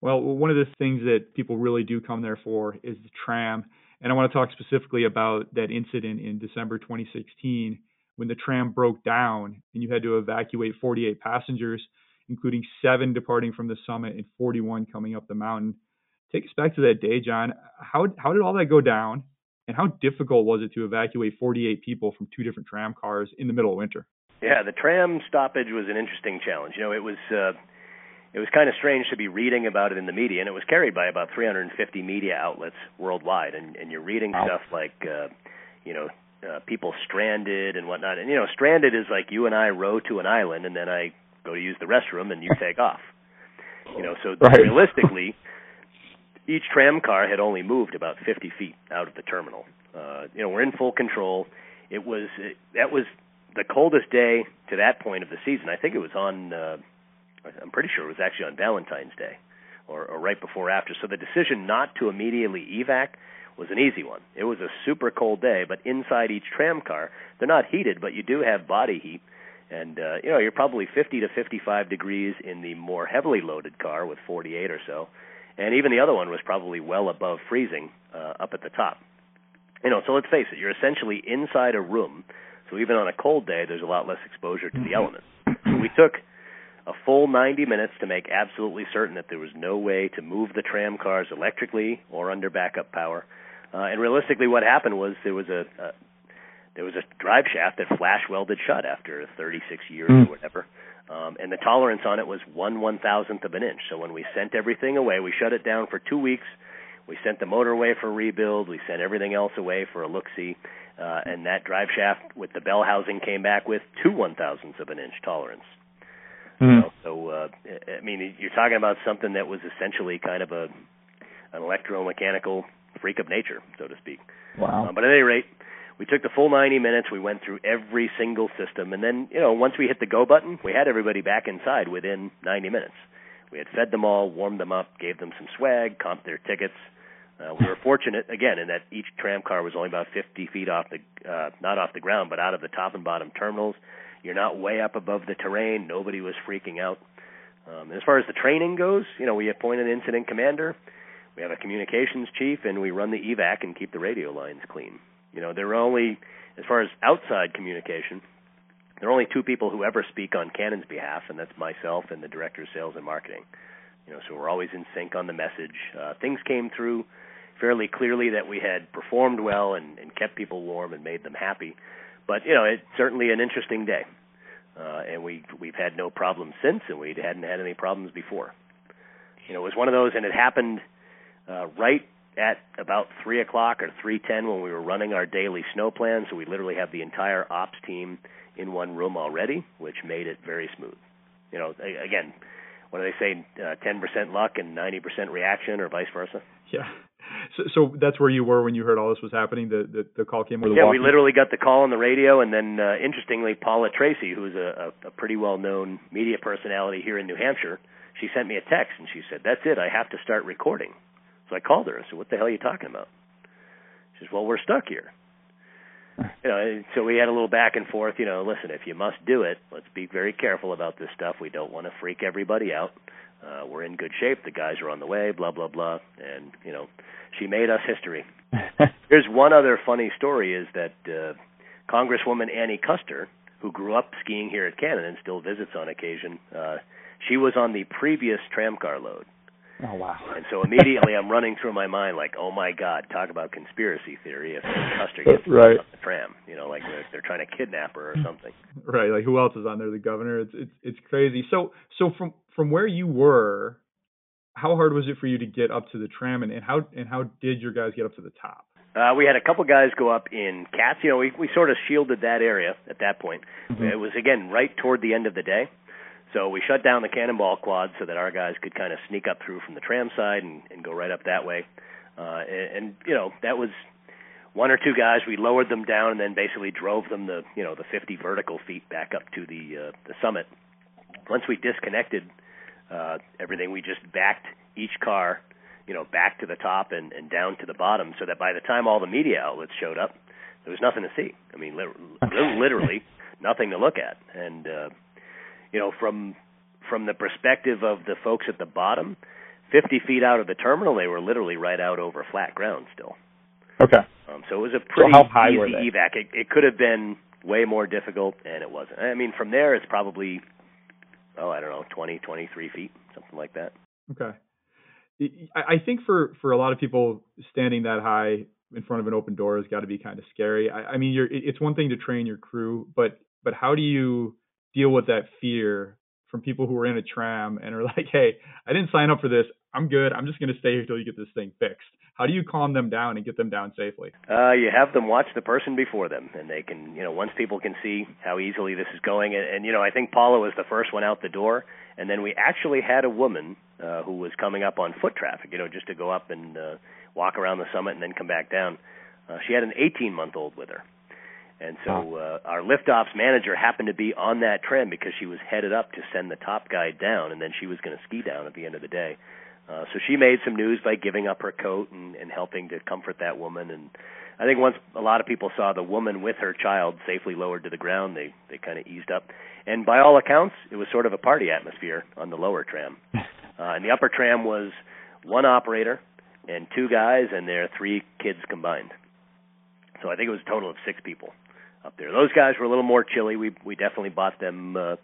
Well, one of the things that people really do come there for is the tram. And I want to talk specifically about that incident in December 2016 when the tram broke down and you had to evacuate 48 passengers, including seven departing from the summit and 41 coming up the mountain. Take us back to that day, John. How how did all that go down, and how difficult was it to evacuate 48 people from two different tram cars in the middle of winter? Yeah, the tram stoppage was an interesting challenge. You know, it was uh, it was kind of strange to be reading about it in the media, and it was carried by about 350 media outlets worldwide. And, and you're reading wow. stuff like, uh, you know, uh, people stranded and whatnot. And you know, stranded is like you and I row to an island, and then I go to use the restroom, and you take off. You know, so right. realistically, each tram car had only moved about 50 feet out of the terminal. Uh, you know, we're in full control. It was it, that was the coldest day to that point of the season. I think it was on. Uh, I'm pretty sure it was actually on Valentine's Day, or, or right before after. So the decision not to immediately evac was an easy one. It was a super cold day, but inside each tram car, they're not heated, but you do have body heat. And uh, you know, you're probably 50 to 55 degrees in the more heavily loaded car with 48 or so, and even the other one was probably well above freezing uh, up at the top. You know, so let's face it, you're essentially inside a room. So even on a cold day, there's a lot less exposure to the mm-hmm. elements. So we took a full 90 minutes to make absolutely certain that there was no way to move the tram cars electrically or under backup power. Uh, and realistically, what happened was there was a, a there was a drive shaft that flash welded shut after 36 years mm. or whatever, um, and the tolerance on it was one one thousandth of an inch. So when we sent everything away, we shut it down for two weeks. We sent the motor away for rebuild. We sent everything else away for a look see, uh, and that drive shaft with the bell housing came back with two one thousandths of an inch tolerance. Mm. So, so uh, I mean, you're talking about something that was essentially kind of a an electromechanical freak of nature, so to speak. Wow. Uh, but at any rate, we took the full 90 minutes. We went through every single system, and then you know once we hit the go button, we had everybody back inside within 90 minutes. We had fed them all, warmed them up, gave them some swag, comped their tickets. Uh, we were fortunate again in that each tram car was only about 50 feet off the uh, not off the ground, but out of the top and bottom terminals. You're not way up above the terrain. Nobody was freaking out. Um, as far as the training goes, you know, we appoint an incident commander, we have a communications chief, and we run the evac and keep the radio lines clean. You know, there are only, as far as outside communication, there are only two people who ever speak on Cannon's behalf, and that's myself and the director of sales and marketing. You know, so we're always in sync on the message. Uh, things came through fairly clearly that we had performed well and, and kept people warm and made them happy. But you know, it's certainly an interesting day, uh, and we we've had no problems since, and we hadn't had any problems before. You know, it was one of those, and it happened uh, right at about three o'clock or three ten when we were running our daily snow plan. So we literally have the entire ops team in one room already, which made it very smooth. You know, again, what do they say? Uh, ten uh, percent luck and ninety percent reaction, or vice versa. Yeah. So, so that's where you were when you heard all this was happening. The the, the call came. The yeah, walking? we literally got the call on the radio, and then uh, interestingly, Paula Tracy, who's a, a, a pretty well known media personality here in New Hampshire, she sent me a text and she said, "That's it. I have to start recording." So I called her. I said, "What the hell are you talking about?" She says, "Well, we're stuck here." You know, so we had a little back and forth. You know, listen, if you must do it, let's be very careful about this stuff. We don't want to freak everybody out. Uh, we're in good shape. The guys are on the way. Blah blah blah. And you know, she made us history. Here's one other funny story: is that uh, Congresswoman Annie Kuster, who grew up skiing here at Cannon and still visits on occasion, uh, she was on the previous tramcar load. Oh wow! And so immediately I'm running through my mind like, oh my God, talk about conspiracy theory. If Kuster gets right. on the tram, you know, like they're, they're trying to kidnap her or something. Right. Like who else is on there? The governor. It's it's it's crazy. So so from from where you were, how hard was it for you to get up to the tram, and, and how and how did your guys get up to the top? Uh, we had a couple guys go up in cats. You know, we we sort of shielded that area at that point. Mm-hmm. It was again right toward the end of the day, so we shut down the cannonball quad so that our guys could kind of sneak up through from the tram side and, and go right up that way. Uh, and, and you know that was one or two guys. We lowered them down and then basically drove them the you know the 50 vertical feet back up to the uh, the summit. Once we disconnected uh, everything, we just backed each car, you know, back to the top and, and down to the bottom, so that by the time all the media outlets showed up, there was nothing to see. I mean, li- literally nothing to look at. And uh, you know, from from the perspective of the folks at the bottom, 50 feet out of the terminal, they were literally right out over flat ground still. Okay. Um, so it was a pretty so high easy evac. It, it could have been way more difficult, and it wasn't. I mean, from there, it's probably, oh, I don't know, 20, 23 feet, something like that. Okay. I think for for a lot of people, standing that high in front of an open door has got to be kind of scary. I, I mean, it's one thing to train your crew, but but how do you deal with that fear from people who are in a tram and are like, hey, I didn't sign up for this. I'm good. I'm just going to stay here till you get this thing fixed. How do you calm them down and get them down safely? Uh, you have them watch the person before them, and they can, you know, once people can see how easily this is going, and, and you know, I think Paula was the first one out the door, and then we actually had a woman uh, who was coming up on foot traffic, you know, just to go up and uh, walk around the summit and then come back down. Uh, she had an 18-month-old with her, and so uh, our lift ops manager happened to be on that tram because she was headed up to send the top guy down, and then she was going to ski down at the end of the day. Uh, so she made some news by giving up her coat and, and helping to comfort that woman. And I think once a lot of people saw the woman with her child safely lowered to the ground, they they kind of eased up. And by all accounts, it was sort of a party atmosphere on the lower tram. Uh, and the upper tram was one operator and two guys and their three kids combined. So I think it was a total of six people up there. Those guys were a little more chilly. We we definitely bought them uh,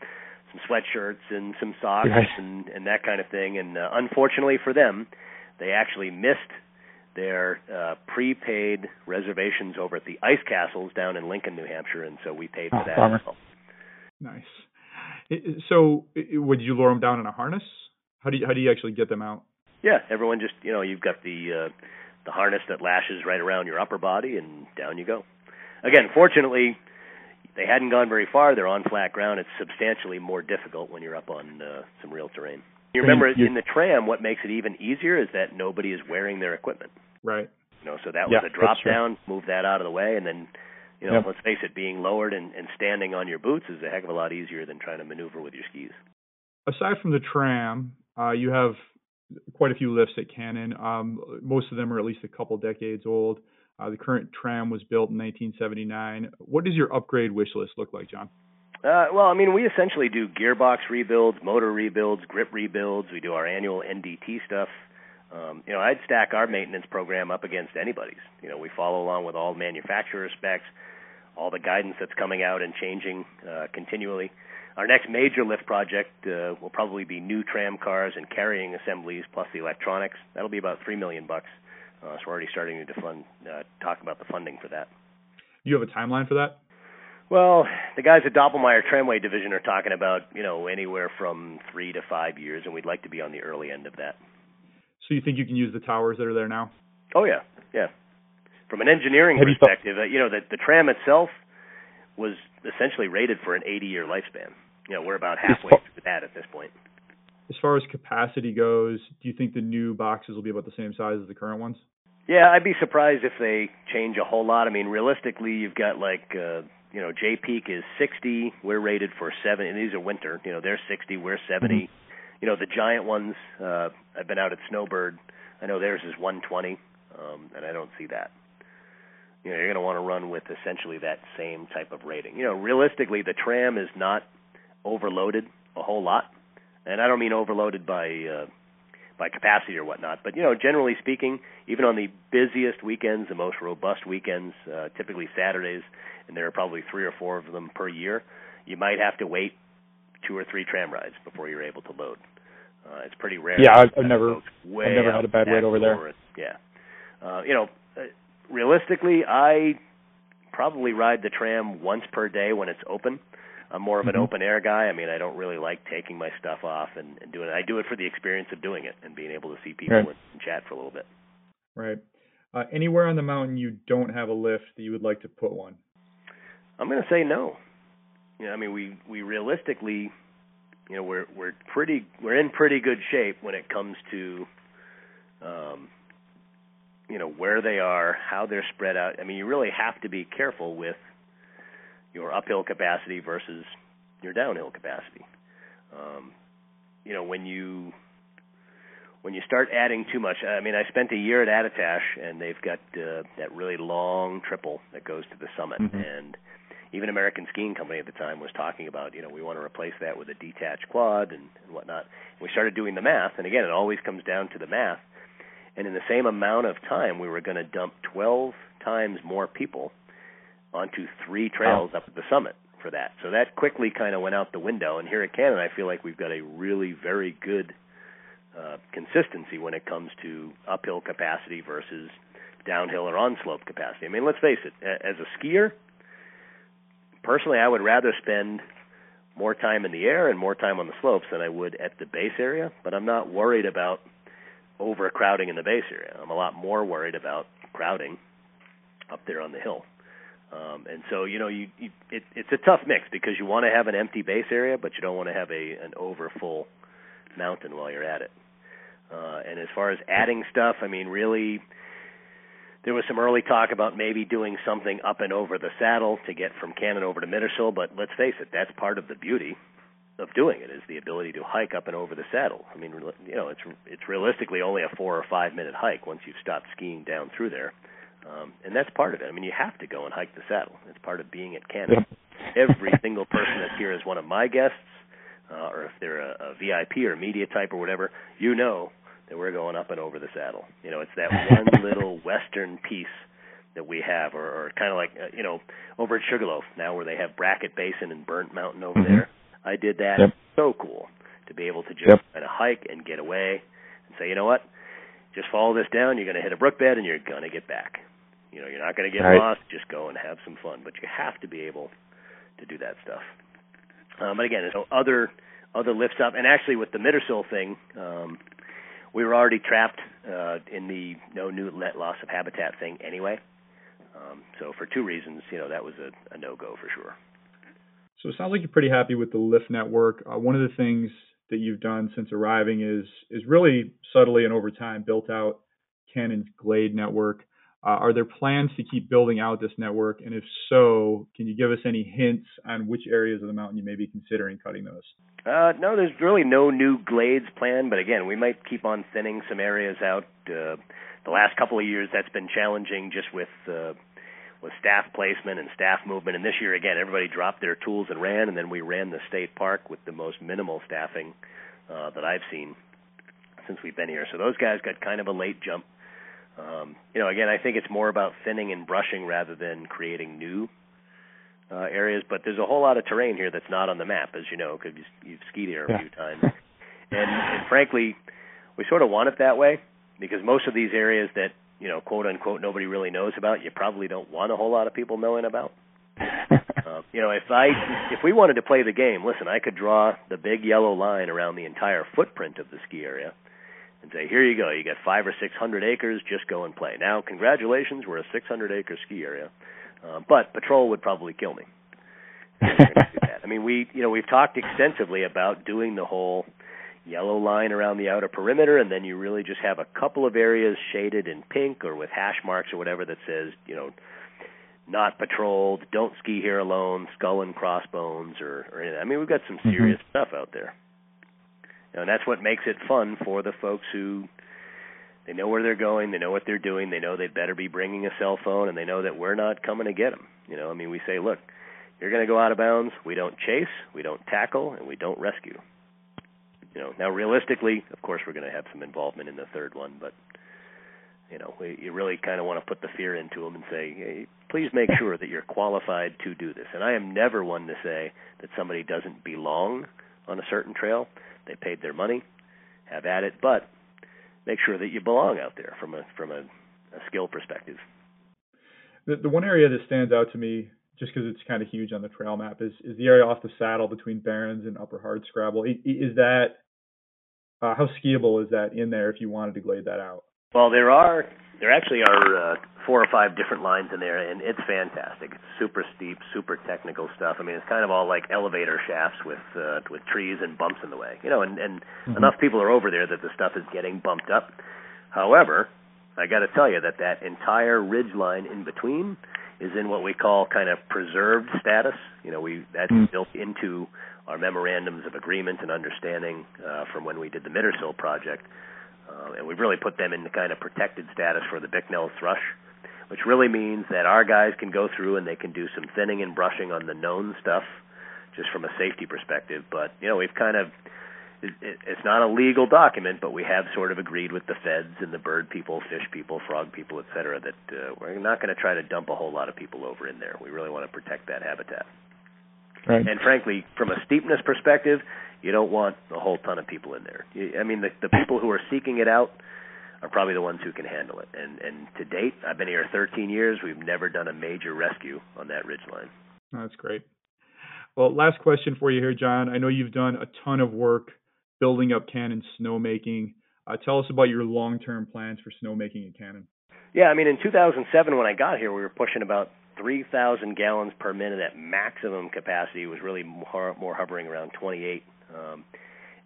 some sweatshirts and some socks Right. and and that kind of thing. And uh, unfortunately for them, they actually missed their uh, prepaid reservations over at the Ice Castles down in Lincoln, New Hampshire, and so we paid for Oh, that. bummer. as well. Nice. I- I- So, I- would you lure them down in a harness? How do you how do you actually get them out? Yeah, everyone just you know you've got the uh, the harness that lashes right around your upper body, and down you go. Again, fortunately, they hadn't gone very far. They're on flat ground. It's substantially more difficult when you're up on uh, some real terrain. You remember in the tram, what makes it even easier is that nobody is wearing their equipment. Right. You know, so that was Yeah, a drop down. Move that out of the way, and then you know, let's face it, being lowered and, and standing on your boots is a heck of a lot easier than trying to maneuver with your skis. aside from the tram, uh, you have quite a few lifts at Cannon. Um, most of them are at least a couple decades old. Uh, the current tram was built in 1979. What does your upgrade wish list look like, John? Uh, well, I mean, we essentially do gearbox rebuilds, motor rebuilds, grip rebuilds. We do our annual NDT stuff. Um, you know, I'd stack our maintenance program up against anybody's. You know, we follow along with all manufacturer specs, all the guidance that's coming out and changing uh, continually. Our next major lift project uh, will probably be new tram cars and carrying assemblies plus the electronics. That'll be about three million bucks. Uh, so we're already starting to fund, uh, talk about the funding for that. Do you have a timeline for that? Well, the guys at Doppelmayr Tramway Division are talking about, you know, anywhere from three to five years, and we'd like to be on the early end of that. So you think you can use the towers that are there now? Oh yeah, yeah. From an engineering Have you thought- perspective, uh, you know, the the tram itself was essentially rated for an 80-year lifespan. You know, we're about halfway far- through that at this point. As far as capacity goes, do you think the new boxes will be about the same size as the current ones? Yeah, I'd be surprised if they change a whole lot. I mean, realistically, you've got like, uh, you know, Jay Peak is 60. We're rated for 70. And these are winter. You know, they're 60. We're 70. You know, the giant ones. Uh, I've been out at Snowbird. I know theirs is 120, um, and I don't see that. You know, you're going to want to run with essentially that same type of rating. You know, realistically, the tram is not overloaded a whole lot, and I don't mean overloaded by. Uh, by capacity or whatnot. But you know, generally speaking, even on the busiest weekends, the most robust weekends, uh, typically Saturdays, and there are probably three or four of them per year, you might have to wait two or three tram rides before you're able to load. Uh, it's pretty rare. Yeah, I've- I've never- I've never had a bad wait over there. Yeah, uh, you know, uh, realistically, I probably ride the tram once per day when it's open. I'm more of an Mhm. open air guy. I mean, I don't really like taking my stuff off and, and doing it. I do it for the experience of doing it and being able to see people Right. and, and chat for a little bit. Right. Uh, anywhere on the mountain you don't have a lift that you would like to put one? I'm going to say no. You know, I mean, we we realistically, you know, we're we're pretty we're in pretty good shape when it comes to, um, you know where they are, how they're spread out. I mean, you really have to be careful with your uphill capacity versus your downhill capacity. Um, you know, when you when you start adding too much, I mean, I spent a year at Attitash, and they've got uh, that really long triple that goes to the summit, Mhm. and even American Skiing Company at the time was talking about, you know, we want to replace that with a detached quad and, and whatnot. And we started doing the math, and again, it always comes down to the math. And in the same amount of time, we were going to dump 12 times more people onto three trails up at the summit for that. So that quickly kind of went out the window. And here at Cannon, I feel like we've got a really very good uh, consistency when it comes to uphill capacity versus downhill or on slope capacity. I mean, let's face it, as a skier, personally, I would rather spend more time in the air and more time on the slopes than I would at the base area, but I'm not worried about overcrowding in the base area. I'm a lot more worried about crowding up there on the hill. Um, and so, you know, you, you it, it's a tough mix because you want to have an empty base area, but you don't want to have a an over full mountain while you're at it. Uh, and as far as adding stuff, I mean, really, there was some early talk about maybe doing something up and over the saddle to get from Cannon over to Mittersill, but let's face it, that's part of the beauty of doing it is the ability to hike up and over the saddle. I mean, you know, it's it's realistically only a four or five minute hike once you've stopped skiing down through there, um, and that's part of it. I mean, you have to go and hike the saddle. It's part of being at. Yep. Every single person that's here is one of my guests, uh, or if they're a, a VIP or media type or whatever, you know that we're going up and over the saddle. You know, it's that one little western piece that we have, or, or kind of like uh, you know over at Sugarloaf now, where they have Brackett Basin and Burnt Mountain over Mhm. there. I did that. Yep. So cool to be able to just Yep. kind of hike and get away and say, you know what, just follow this down. You're going to hit a brook bed and you're going to get back. You know, you're not going to get Right. lost. Just go and have some fun. But you have to be able to do that stuff. Um, but again, so other other lifts up, and actually with the Mittersill thing, um, we were already trapped uh, in the no new net loss of habitat thing anyway. Um, so for two reasons, you know, that was a, a no go for sure. So it sounds like you're pretty happy with the lift network. Uh, one of the things that you've done since arriving is is really subtly and over time built out Cannon's Glade network. Uh, are there plans to keep building out this network? And if so, can you give us any hints on which areas of the mountain you may be considering cutting those? Uh, no, there's really no new glades planned, but again, we might keep on thinning some areas out. Uh, the last couple of years, that's been challenging just with uh, with staff placement and staff movement. And this year, again, everybody dropped their tools and ran, and then we ran the state park with the most minimal staffing uh, that I've seen since we've been here. So those guys got kind of a late jump. Um, you know, again, I think it's more about thinning and brushing rather than creating new uh, areas. But there's a whole lot of terrain here that's not on the map, as you know, because you've skied here a Yeah. few times. And, and frankly, we sort of want it that way because most of these areas that you know, quote unquote, nobody really knows about, you probably don't want a whole lot of people knowing about. Uh, you know, if I if we wanted to play the game, listen, I could draw the big yellow line around the entire footprint of the ski area and say, here you go, you got five or six hundred acres, just go and play. Now, congratulations, we're a 600 acre ski area, uh, but patrol would probably kill me. I mean, we you know we've talked extensively about doing the whole yellow line around the outer perimeter, and then you really just have a couple of areas shaded in pink or with hash marks or whatever that says, you know, not patrolled, don't ski here alone, skull and crossbones, or, or anything. I mean, we've got some serious mm-hmm. stuff out there, you know, and that's what makes it fun for the folks who they know where they're going, they know what they're doing, they know they'd better be bringing a cell phone, and they know that we're not coming to get them. You know, I mean, we say, look, you're going to go out of bounds. We don't chase, we don't tackle, and we don't rescue you know now realistically of course we're going to have some involvement in the third one but you know we, you really kind of want to put the fear into them and say hey, please make sure that you're qualified to do this and i am never one to say that somebody doesn't belong on a certain trail they paid their money have at it but make sure that you belong out there from a from a, a skill perspective the, the one area that stands out to me just because it's kind of huge on the trail map is is the area off the saddle between Baron's and Upper Hardscrabble. Is that uh, how skiable is that in there if you wanted to glade that out? Well, there are there actually are uh, four or five different lines in there, and it's fantastic. It's super steep, super technical stuff. I mean, it's kind of all like elevator shafts with uh, with trees and bumps in the way, you know. And, and mm-hmm. enough people are over there that the stuff is getting bumped up. However, I got to tell you that that entire ridge line in between is in what we call kind of preserved status. You know, we that's mm. built into our memorandums of agreement and understanding uh, from when we did the Mittersill project, uh, and we've really put them into kind of protected status for the Bicknell thrush, which really means that our guys can go through and they can do some thinning and brushing on the known stuff, just from a safety perspective. But you know, we've kind of it's not a legal document, but we have sort of agreed with the feds and the bird people, fish people, frog people, et cetera, that uh, we're not going to try to dump a whole lot of people over in there. We really want to protect that habitat. Right. And frankly, from a steepness perspective, you don't want a whole ton of people in there. I mean, the, the people who are seeking it out are probably the ones who can handle it. And and to date, I've been here 13 years. We've never done a major rescue on that ridge line. That's great. Well, last question for you here, John. I know you've done a ton of work building up Cannon snowmaking. Uh, tell us about your long-term plans for snowmaking at Cannon. Yeah, I mean, in 2007 when I got here, we were pushing about 3,000 gallons per minute at maximum capacity. It was really more, more hovering around 28. Um,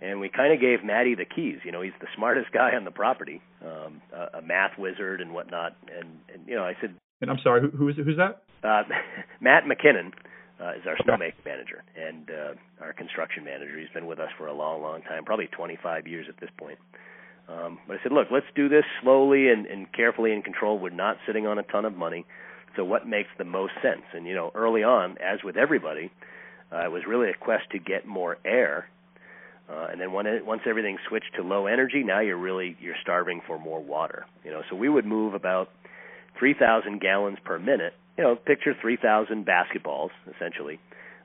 and we kind of gave Maddie the keys. You know, he's the smartest guy on the property, um, a, a math wizard and whatnot. And, and you know, I said. And I'm sorry, who, who's who's that? Uh, Matt McKinnon uh, is our snowmaking manager and uh, our construction manager. He's been with us for a long, long time, probably 25 years at this point. Um, but I said, look, let's do this slowly and, and carefully and controlled. We're not sitting on a ton of money. So what makes the most sense? And you know, early on, as with everybody, uh, it was really a quest to get more air. Uh, and then when it, once everything switched to low energy, now you're really you're starving for more water. You know, so we would move about 3,000 gallons per minute you know, picture 3,000 basketballs essentially,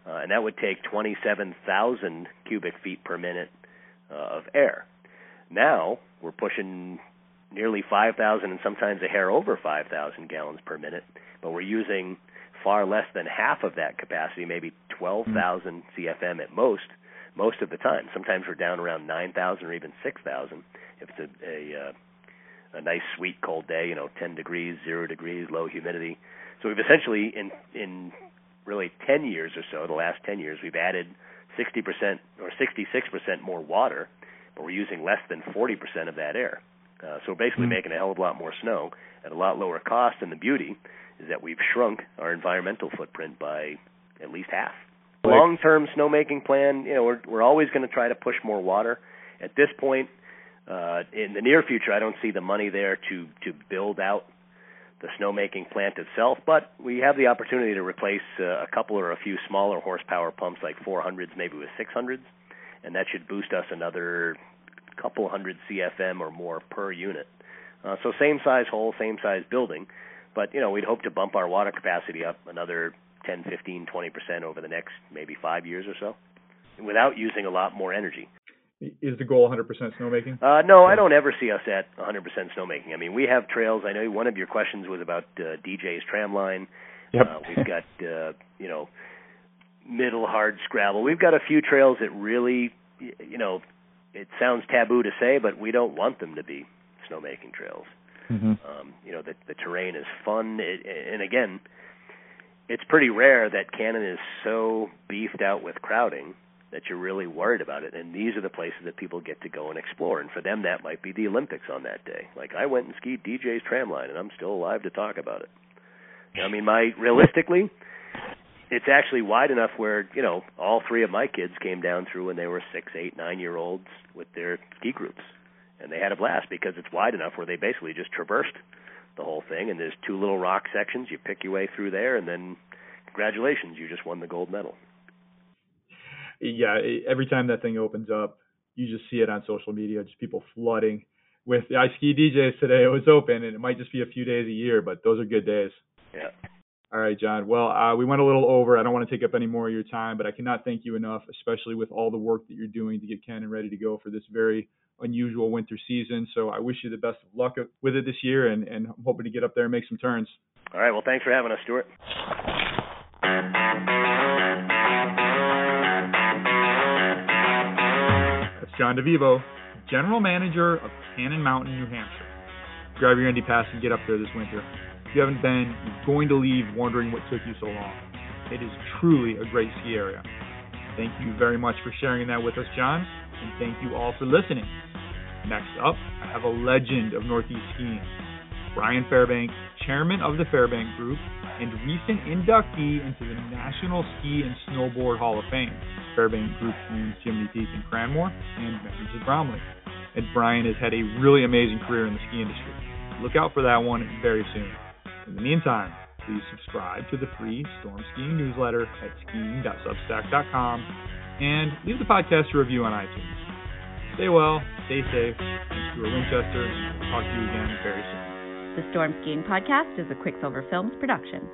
uh, and that would take 27,000 cubic feet per minute uh, of air. Now we're pushing nearly 5,000 and sometimes a hair over 5,000 gallons per minute, but we're using far less than half of that capacity, maybe 12,000 CFM at most, most of the time. Sometimes we're down around 9,000 or even 6,000 if it's a, a, uh, a nice, sweet, cold day, you know, 10 degrees, 0 degrees, low humidity. So we've essentially in in really 10 years or so, the last 10 years, we've added 60% or 66% more water, but we're using less than 40% of that air. Uh, so we're basically mm-hmm. making a hell of a lot more snow at a lot lower cost. And the beauty is that we've shrunk our environmental footprint by at least half. Long-term snowmaking plan, you know, we're we're always going to try to push more water. At this point, uh, in the near future, I don't see the money there to to build out the snowmaking plant itself, but we have the opportunity to replace uh, a couple or a few smaller horsepower pumps like 400s, maybe with 600s, and that should boost us another couple hundred CFM or more per unit. Uh, so same size hole, same size building, but you know we'd hope to bump our water capacity up another 10, 15, 20 percent over the next maybe five years or so, without using a lot more energy. Is the goal 100% snowmaking? Uh, no, I don't ever see us at 100% snowmaking. I mean, we have trails. I know one of your questions was about uh, DJ's tramline. Yep. Uh, we've got, uh, you know, middle hard scrabble. We've got a few trails that really, you know, it sounds taboo to say, but we don't want them to be snowmaking trails. Mm-hmm. Um, you know, the, the terrain is fun, it, and again, it's pretty rare that Cannon is so beefed out with crowding that you're really worried about it. And these are the places that people get to go and explore. And for them, that might be the Olympics on that day. Like I went and skied DJ's tramline, and I'm still alive to talk about it. I mean, my realistically, it's actually wide enough where you know all three of my kids came down through when they were six, eight, nine year olds with their ski groups, and they had a blast because it's wide enough where they basically just traversed the whole thing. And there's two little rock sections. You pick your way through there, and then congratulations, you just won the gold medal yeah, every time that thing opens up, you just see it on social media, just people flooding with I ski DJs today. It was open, and it might just be a few days a year, but those are good days. Yeah. All right, John. Well, uh, we went a little over. I don't want to take up any more of your time, but I cannot thank you enough, especially with all the work that you're doing to get Cannon ready to go for this very unusual winter season. So I wish you the best of luck with it this year, and, and I'm hoping to get up there and make some turns. All right. Well, thanks for having us, Stuart. That's John DeVivo, General Manager of Cannon Mountain, New Hampshire. Grab your Indy Pass and get up there this winter. If you haven't been, you're going to leave wondering what took you so long. It is truly a great ski area. Thank you very much for sharing that with us, John, and thank you all for listening. Next up, I have a legend of Northeast skiing. Brian Fairbank, chairman of the Fairbank Group and recent inductee into the National Ski and Snowboard Hall of Fame. Fairbank Group owns Jiminy Peak in Cranmore and of Bromley. And Brian has had a really amazing career in the ski industry. Look out for that one very soon. In the meantime, please subscribe to the free Storm Skiing newsletter at skiing.substack.com and leave the podcast a review on iTunes. Stay well, stay safe. Thanks to Winchester, talk to you again very soon. The Storm Skiing Podcast is a Quicksilver Films production.